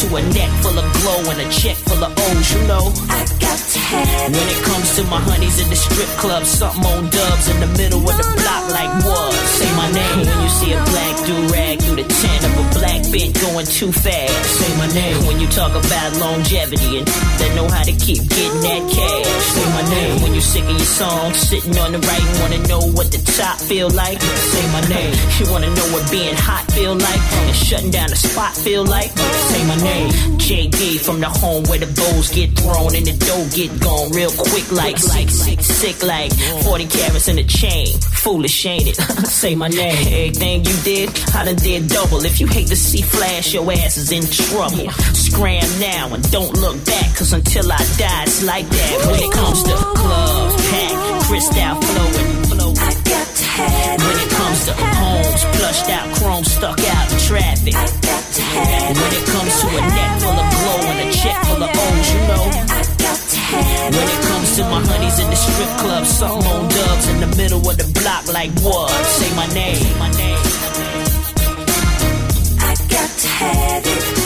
To a neck full of glow and a check full of O's, you know. I got to have When it comes to my honeys in the strip club, something on dubs in the middle of the block like what? Say my name. When you see a black do rag through the tent of a black bent going too fast, say my name. When you talk about longevity and they know how to keep getting that cash, say my name. When you sick of your song, sitting on the right, wanna know what the top feel like, say my name. You wanna know what being hot feel like and shutting down the spot feel like, say my name. JD from the home where the bowls get thrown and the dough get gone real quick like sick, sick, sick like 40 carats in a chain. Foolish ain't it? [laughs] say my name. Everything you did, I done did double. If you hate to see flash, your ass is in trouble. Scram now and don't look back, cause until I die, it's like that. When it comes to clubs, pack, crystal flowing, flowing. I got to have To homes, plushed out, chrome stuck out in traffic. When it comes to a neck full of glow and a check full of O's, you know. When it comes to my honeys in the strip club, something on dubs in the middle of the block like what? Say my name. I got to have it.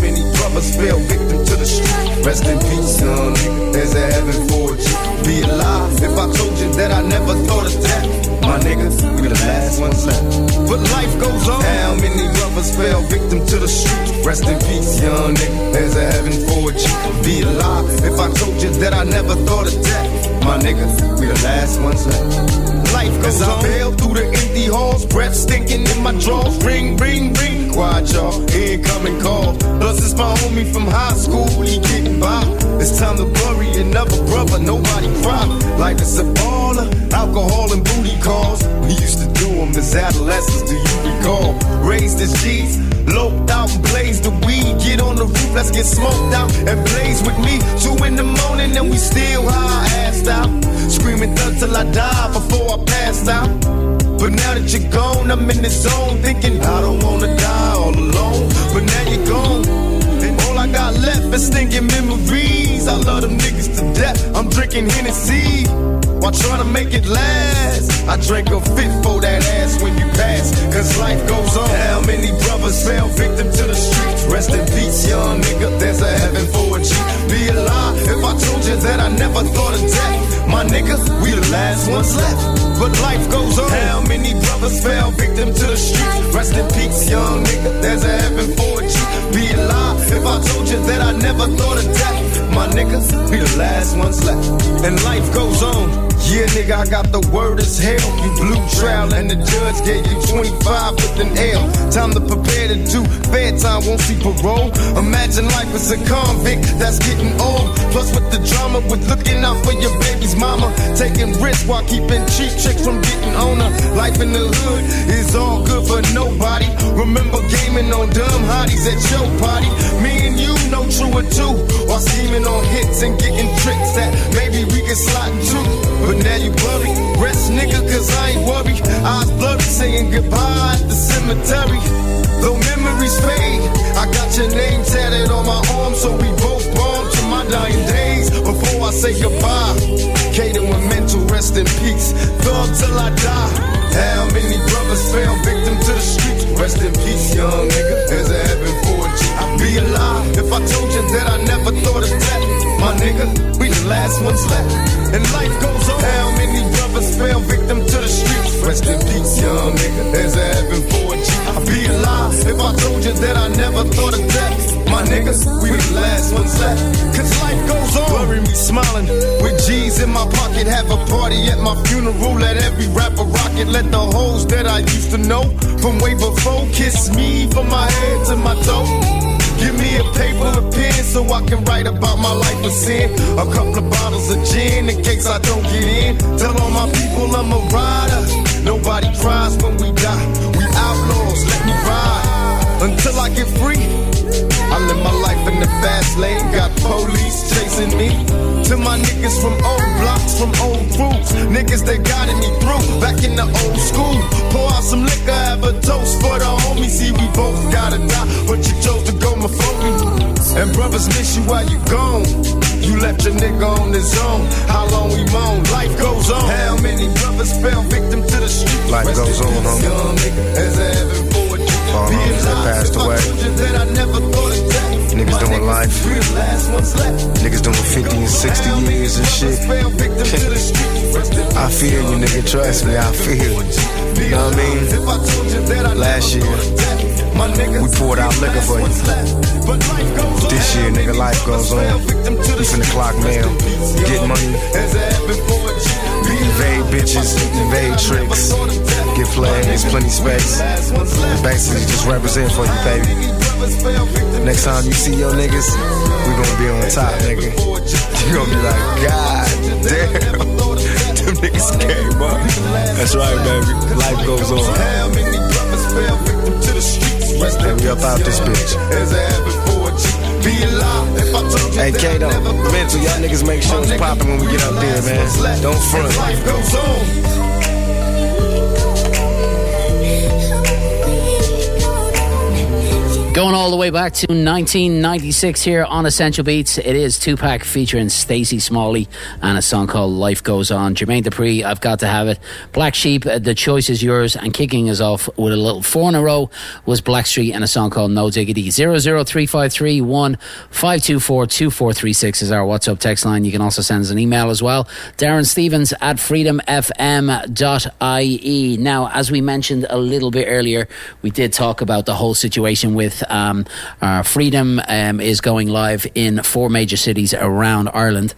many brothers fell victim to the street? Rest in peace, young nigga. There's a heaven for you. Be alive if I told you that I never thought of that. My niggas, we the last ones left. But life goes on. How many brothers fell victim to the street? Rest in peace, young nigga. There's a heaven for you. Be alive if I told you that I never thought of that my nigga, we the last ones left. Life goes on. I bail through the empty halls, breath stinking in my drawers. Ring, ring, ring. Quiet, y'all. Incoming call. Plus, it's my homie from high school. He getting by. It's time to bury another brother. Nobody cry. Life is a baller. Alcohol and booty calls. We used to do them as adolescents. Do you recall? Raised as G's. Loped out and blazed the weed. Get on the roof, let's get smoked out and blaze with me. Two in the morning and we still high, assed out. Screaming thug till I die before I passed out. But now that you're gone, I'm in the zone thinking I don't wanna die all alone. But now you're gone, and all I got left is thinking memories. I love them niggas to death. I'm drinking Hennessy while trying to make it last. I drank a fit for that ass when you pass, cause life goes on. How many brothers fell victim to the streets? Rest in peace, young nigga. There's a heaven for a G. Be alive if I told you that I never thought of death. My nigga, we the last ones left. But life goes on. How many brothers fell victim to the streets? Rest in peace, young nigga. There's a heaven for a G. Be alive if I told you that I never thought of death. My nigga, we the last ones left. And life goes on. Yeah, nigga, I got the word as hell. You blue trial and the judge gave you 25 with an L. Time to prepare to do fair time, won't see parole. Imagine life as a convict that's getting old. Plus with the drama, with looking out for your baby's mama. Taking risks while keeping cheap chicks from getting on her. Life in the hood is all good for nobody. Remember gaming on dumb hotties at your party. Me and you know true or two. While scheming on hits and getting tricks that maybe we can slide into. But now you worry. Rest nigga, cause I ain't worried. Eyes blurry, saying goodbye at the cemetery. Though memories fade, I got your name tatted on my arm, so we both born to my dying days. Before I say goodbye, Kato and mental rest in peace. Thug till I die. How many brothers fell victim to the streets? Rest in peace, young nigga. There's a heaven for G. I'd be alive if I told you that I never thought of death. My nigga, we the last ones left. And life goes on. How many brothers fell victim to the streets? Rest in peace, young nigga. There's a heaven for a G. I'd be alive if I told you that I never thought of death. My niggas, we the last ones left. Cause life goes on. Bury me smiling with G's in my pocket. Have a party at my funeral. Let every rapper rock it. Let the hoes that I used to know from way before kiss me from my head to my toe. Give me a paper and pen so I can write about my life of sin. A couple of bottles of gin in case I don't get in. Tell all my people I'm a rider. Nobody cries when we die. We outlaws, let me ride until I get free. I live my life in the fast lane, got police chasing me. To my niggas from old blocks, from old crews, niggas that guided me through. Back in the old school, pour out some liquor, have a toast for the homies. See, we both gotta die, but you chose to go my me. And brothers miss you while you gone. You left your nigga on his own. How long we moan? Life goes on. How many brothers fell victim to the street? Life Rest goes on, homie. young nigga, There's a heaven for a G. That passed away. you. Niggas doing life. Niggas doing 50 and 60 years and shit. [laughs] I feel you, nigga. Trust me, I feel you. You know what I mean? You Last year, we poured out liquor for you. This year, nigga, life goes on. We finna clock mail, get money, There's a heaven for a G. Be evade bitches, evade tricks, get players, plenty space. And basically just represent for you, baby. Next time you see your niggas, we gonna be on top, nigga. You gonna be like, God damn, them niggas came up. That's right, baby. Life goes on. How many brothers fell victim to the streets? Rest in And we up out this bitch. Hey, Kato, mental, y'all niggas make sure it's popping when we get up there, man. Don't front. Going all the way back to 1996 here on Essential Beatz. It is Tupac featuring Stacey Smallie and a song called Life Goes On. Jermaine Dupri, I've got to have it. Black Sheep, uh, the choice is yours. And kicking us off with a little four in a row was Blackstreet and a song called No Diggity. 00353 524 2436 is our WhatsApp text line. You can also send us an email as well. Darren Stevens at freedomfm.ie. Now, as we mentioned a little bit earlier, we did talk about the whole situation with um, Freedom um, is going live in four major cities around Ireland.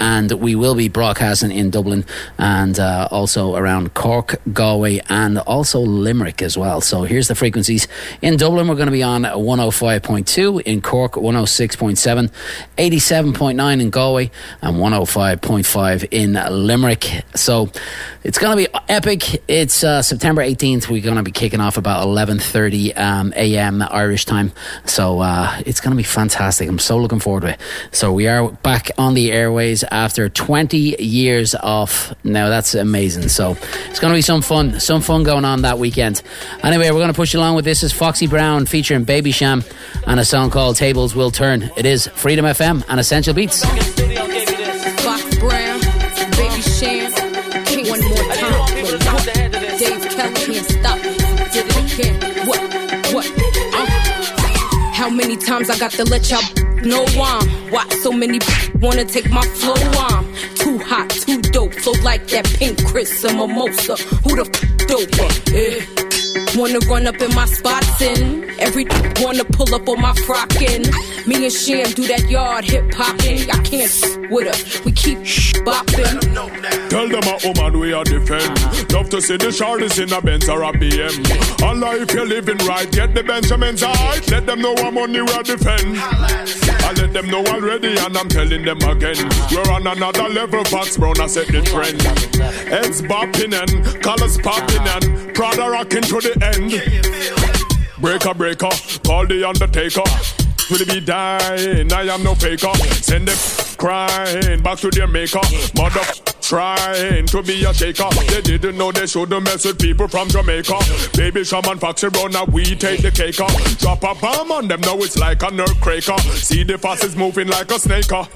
And we will be broadcasting in Dublin and uh, also around Cork, Galway, and also Limerick as well. So here's the frequencies. In Dublin, we're going to be on 105.2, in Cork, 106.7, 87.9 in Galway, and 105.5 in Limerick. So it's going to be epic. It's uh, September 18th. We're going to be kicking off about 11.30 um, a.m. Irish time. So uh, it's going to be fantastic. I'm so looking forward to it. So we are back on the airways after 20 years off. Now that's amazing. So it's going to be some fun, some fun going on that weekend. Anyway, we're going to push along with this. Is Foxy Brown featuring Baby Sham and a song called Tables Will Turn. It is Freedom FM and Essential Beatz. Stop. How many times I got to let y'all know I'm why so many wanna take my flow? I'm too hot, too dope, so like that pink Chris and mimosa. Who the f- dope? Eh. Wanna run up in my spots and every wanna pull up on my frockin'. Me and Sham do that yard hip hopping. I can't with us. We keep bopping. Tell them a woman we are defend. Love to see the shorties in a Benz or a BM. Allah, if you're living right, get the Benjamins right. Let them know I'm we are defend. I let them know already, and I'm telling them again. We're on another level, Fox Brown, I set the trend. Heads bopping and colors popping and Prada rocking to the end. Breaker, breaker, call the undertaker. Will be dying? I am no faker. Send them crying back to their maker. Mother trying to be a shaker. They didn't know they shouldn't mess with people from Jamaica. Baby Sham and Foxy Brown, now we take the cake. off. Drop a bomb on them, now it's like a nerve cracker. See the fastest moving like a snake. uh.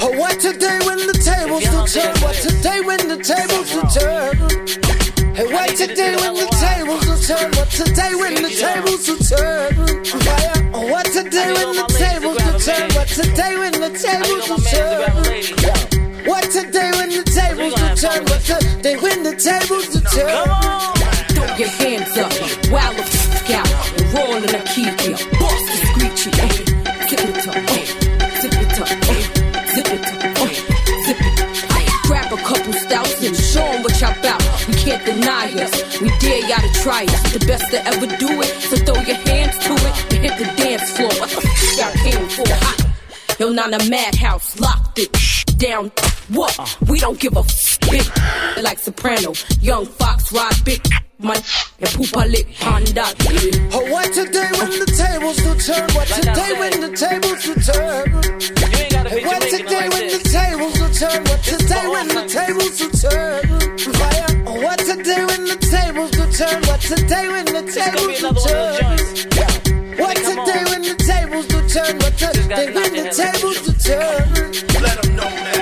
Oh, what today when the tables will turn? What today when the tables will turn? Hey, what today when the tables will turn? What today when the tables will turn? Fire. Oh, what today when the tables will turn? What today when the tables will turn? What today when the tables will turn? What today when the tables will turn? Throw your hands up, wow the f out, roll in the key here. Boss the screechy, eh? Zip it up? Zip it up? Zip it up? Zip it up. Grab a couple stouts and show 'em what y'all bout. We can't deny us, we dare y'all to try us. The best to ever do it, so throw your hands to it and hit the dance floor. What the f y'all came for? Hot. Yo, Nana Madhouse, locked it down. What? We don't give a f- big like Soprano. Young Fox, ride big man, and Poopa lick Honda. Oh, what today when the tables will turn? What today when the tables will turn? What today when the tables will turn? What today when the tables will turn? Fire. Oh, what today when the tables will turn? What today when the tables will turn? What today when the tables will turn? What today when the tables will turn?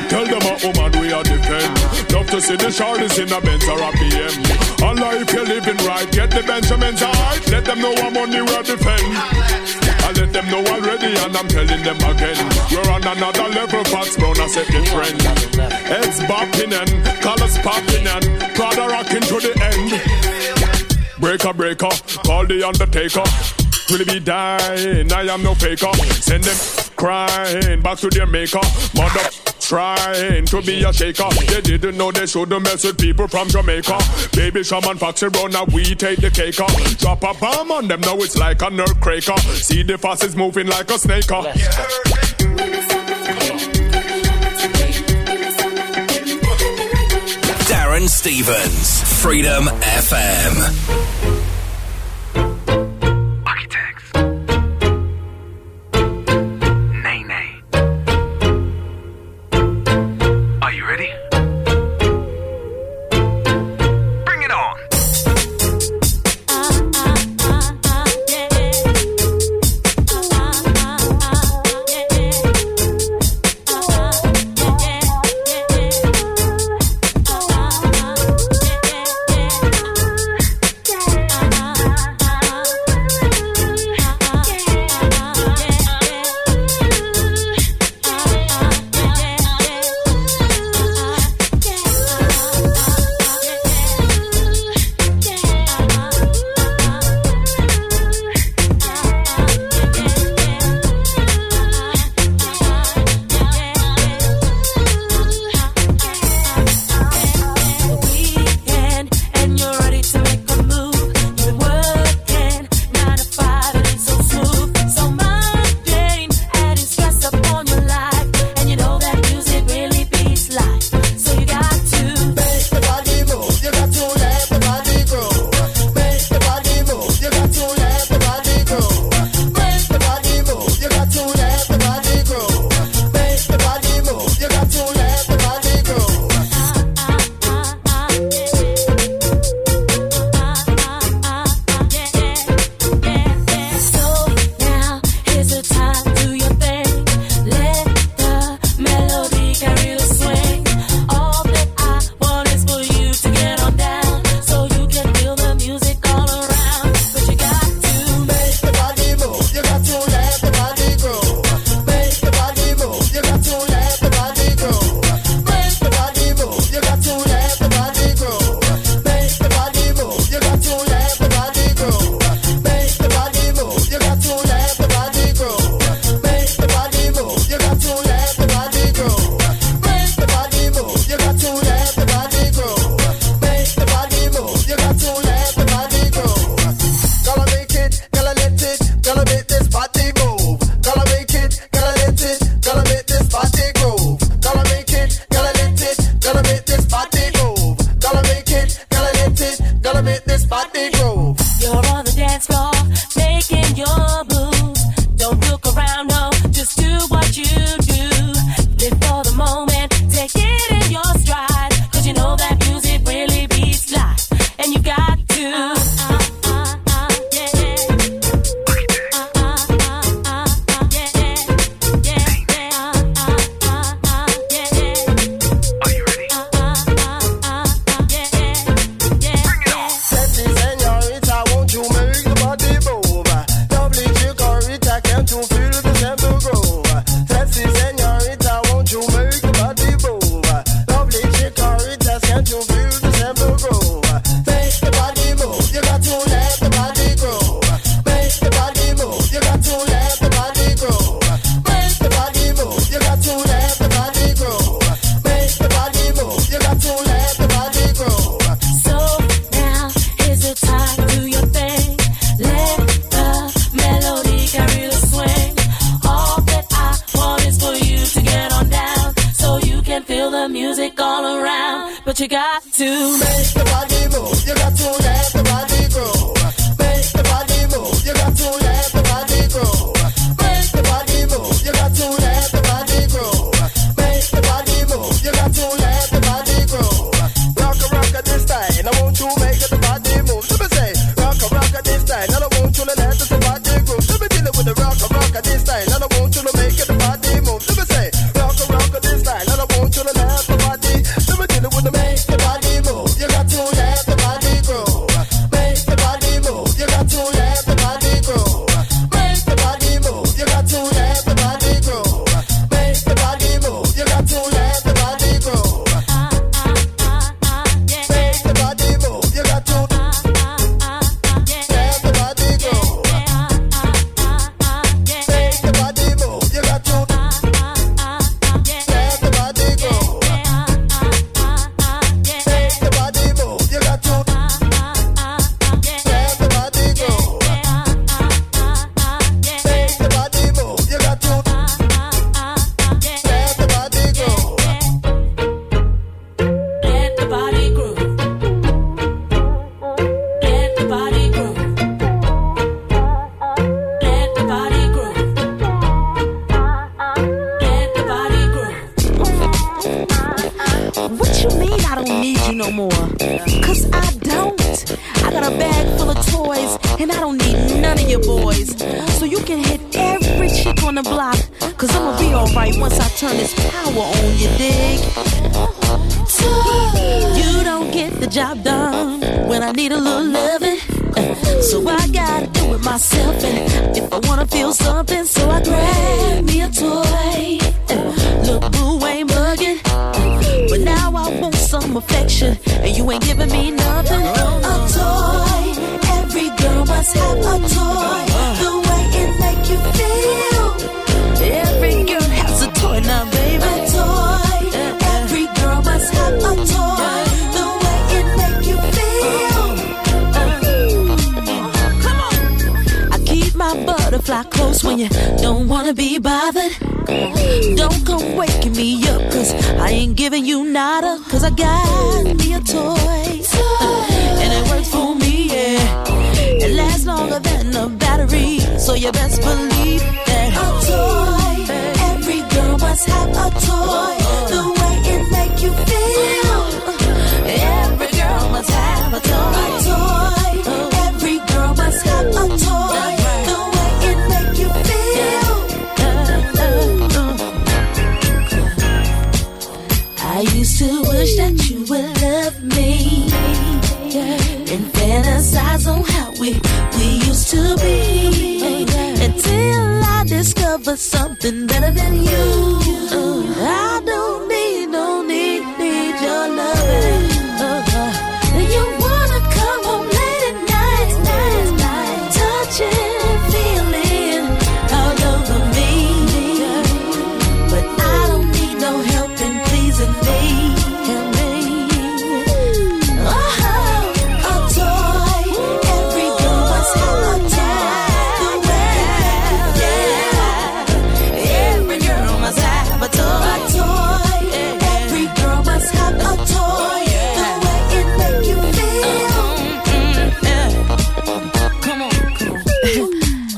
Tell them a woman we are defend. Love to see the shorties in a Benz or a BM. Allah, if you're living right, get the Benjamins right. Let them know I'm money we are defend. Let them know already, and I'm telling them again. We're on another level, Fox Brown, I set the trend. Heads bopping and colors popping and Prada rocking to the end. Breaker, breaker, call the undertaker. Will be dying, I am no faker. Send them crying back to their maker. Mother trying to be a shaker. They didn't know they shouldn't mess with people from Jamaica. Baby Sham and Foxy Brown, now we take the cake off. Drop a bomb on them, now it's like a nerve cracker. See the fastest moving like a snake. uh. Darren Stevens, Freedom FM.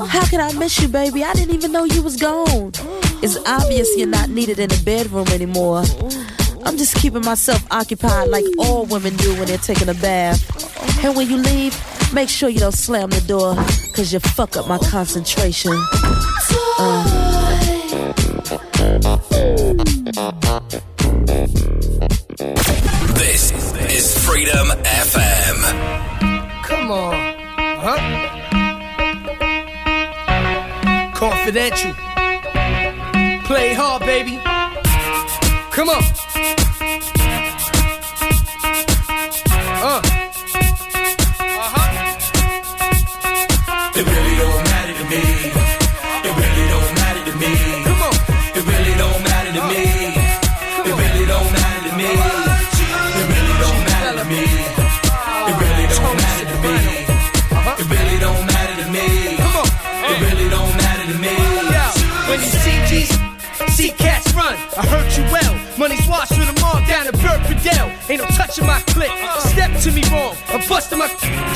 How could I miss you, baby? I didn't even know you was gone. It's obvious you're not needed in the bedroom anymore. I'm just keeping myself occupied like all women do when they're taking a bath. And when you leave, make sure you don't slam the door, cause you fuck up my concentration. Uh. This is Freedom FM. Come on, huh? confidential. Play hard, baby. Come on.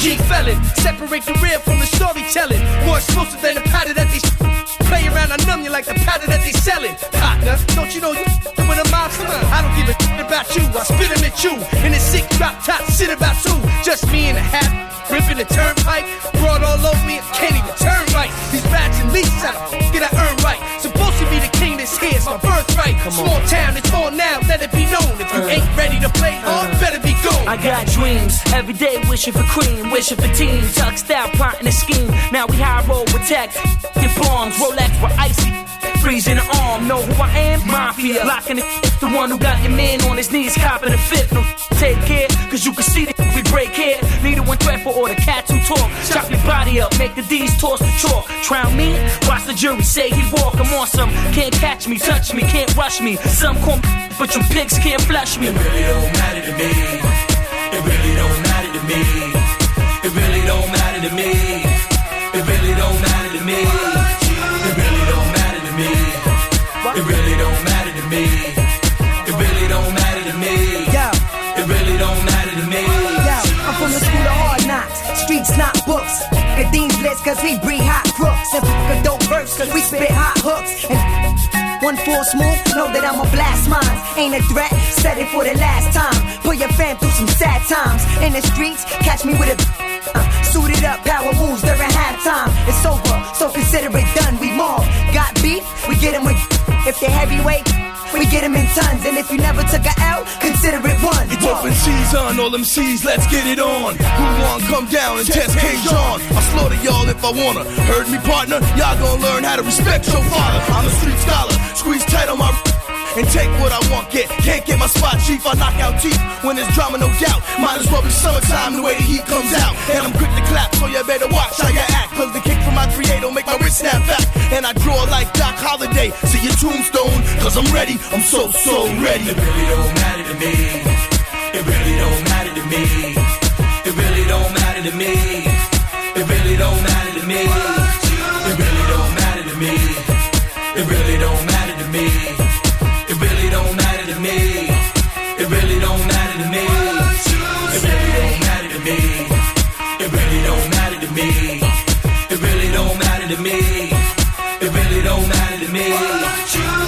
G felon, separate the real from the storytelling. More explosive than the pattern that they play around. I numb you like the powder that they selling. Partner, don't you know you with a mobster? I don't give a about you. I spit 'em at you in a sick drop top. Sit about two, just me and a hat. Ripping the turnpike, broad all over me, can't even turn right. These bats and leases, I get I earn right. Supposed to be the king this here, it's my birthright. Small town, I got dreams every day, wishing for cream, wishing for team, tucked out, plotting a scheme. Now we high roll with tech, get bombs, Rolex with icy. Freezing the arm, know who I am? Mafia. Locking it, the one who got your man on his knees, copping a fifth. No, take care, cause you can see that we break here. Neither one threat for all the cats who talk. Chop your body up, make the D's toss the chalk. Drown me, watch the jury say he walk. I'm awesome. Can't catch me, touch me, can't rush me. Some call me, but you pigs can't flush me. It really don't matter to me. It really don't matter to me. It really don't matter to me. It really don't matter to me. It really don't matter to me. It really don't matter to me. It really don't matter to me. It really don't matter to me. Yo, I'm from the school of hard knocks. Streets not books. Kadeem's list cause we breed hot crooks. And a dope verse cause we spit hot hooks. And one force move, know that I'ma blast mines. Ain't a threat, said it for the last time. Put your fam through some sad times. In the streets, catch me with a uh, [laughs] suited up, power moves during halftime. It's over, so consider it done. We mob. Got beef, we get 'em with. If they're heavyweight, we get 'em in tons. And if you never took a L, consider it one. It's open season, on all them C's, let's get it on. Who want come down and test King John? I'll slaughter y'all if I wanna. Heard me, partner? Y'all gonna learn how to respect your father. I'm a street scholar, squeeze tight on my and take what I want, get. Can't get my spot, chief, I knock out teeth. When there's drama, no doubt. Might as well be summertime, the way the heat comes out. And I'm quick to clap, so you better watch how you act. Cause the kick from my creator make my wrist snap back. And I draw like Doc Holliday. See your tombstone, cause I'm ready. I'm so, so ready. It really don't matter to me. It really don't matter to me. It really don't matter to me. It really don't matter to me. To me. It really don't matter to me.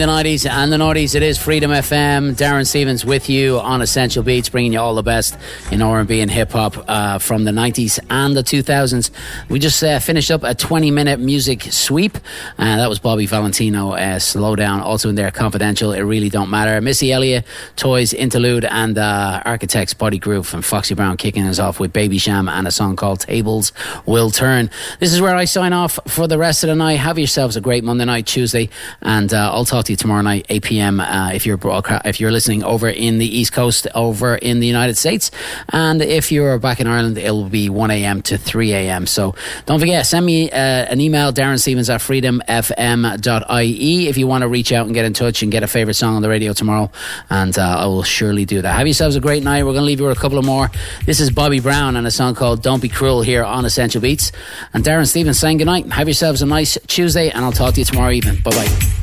The 90s and the noughties, it is Freedom FM. Darren Stevens with you on Essential Beatz, bringing you all the best in R&B and hip hop uh, from the 90s and the 2000s. We just uh, finished up a 20-minute music sweep. Uh, that was Bobby Valentino, uh, Slow Down, also in there, Confidential, It Really Don't Matter. Missy Elliott, Toys, Interlude, and uh, Architechs, Body Groove, and Foxy Brown kicking us off with Baby Sham and a song called Tables Will Turn. This is where I sign off for the rest of the night. Have yourselves a great Monday night, Tuesday, and uh, I'll talk to you tomorrow night, 8 p.m. Uh, if you're if you're listening over in the East Coast, over in the United States, and if you're back in Ireland, it'll be 1 a.m. to 3 a.m. So don't forget, send me uh, an email, Darren Stevens at freedomfm.ie, if you want to reach out and get in touch and get a favorite song on the radio tomorrow, and uh, I will surely do that. Have yourselves a great night. We're going to leave you with a couple of more. This is Bobby Brown and a song called "Don't Be Cruel" here on Essential Beatz, and Darren Stevens saying goodnight. Have yourselves a nice Tuesday, and I'll talk to you tomorrow evening. Bye bye.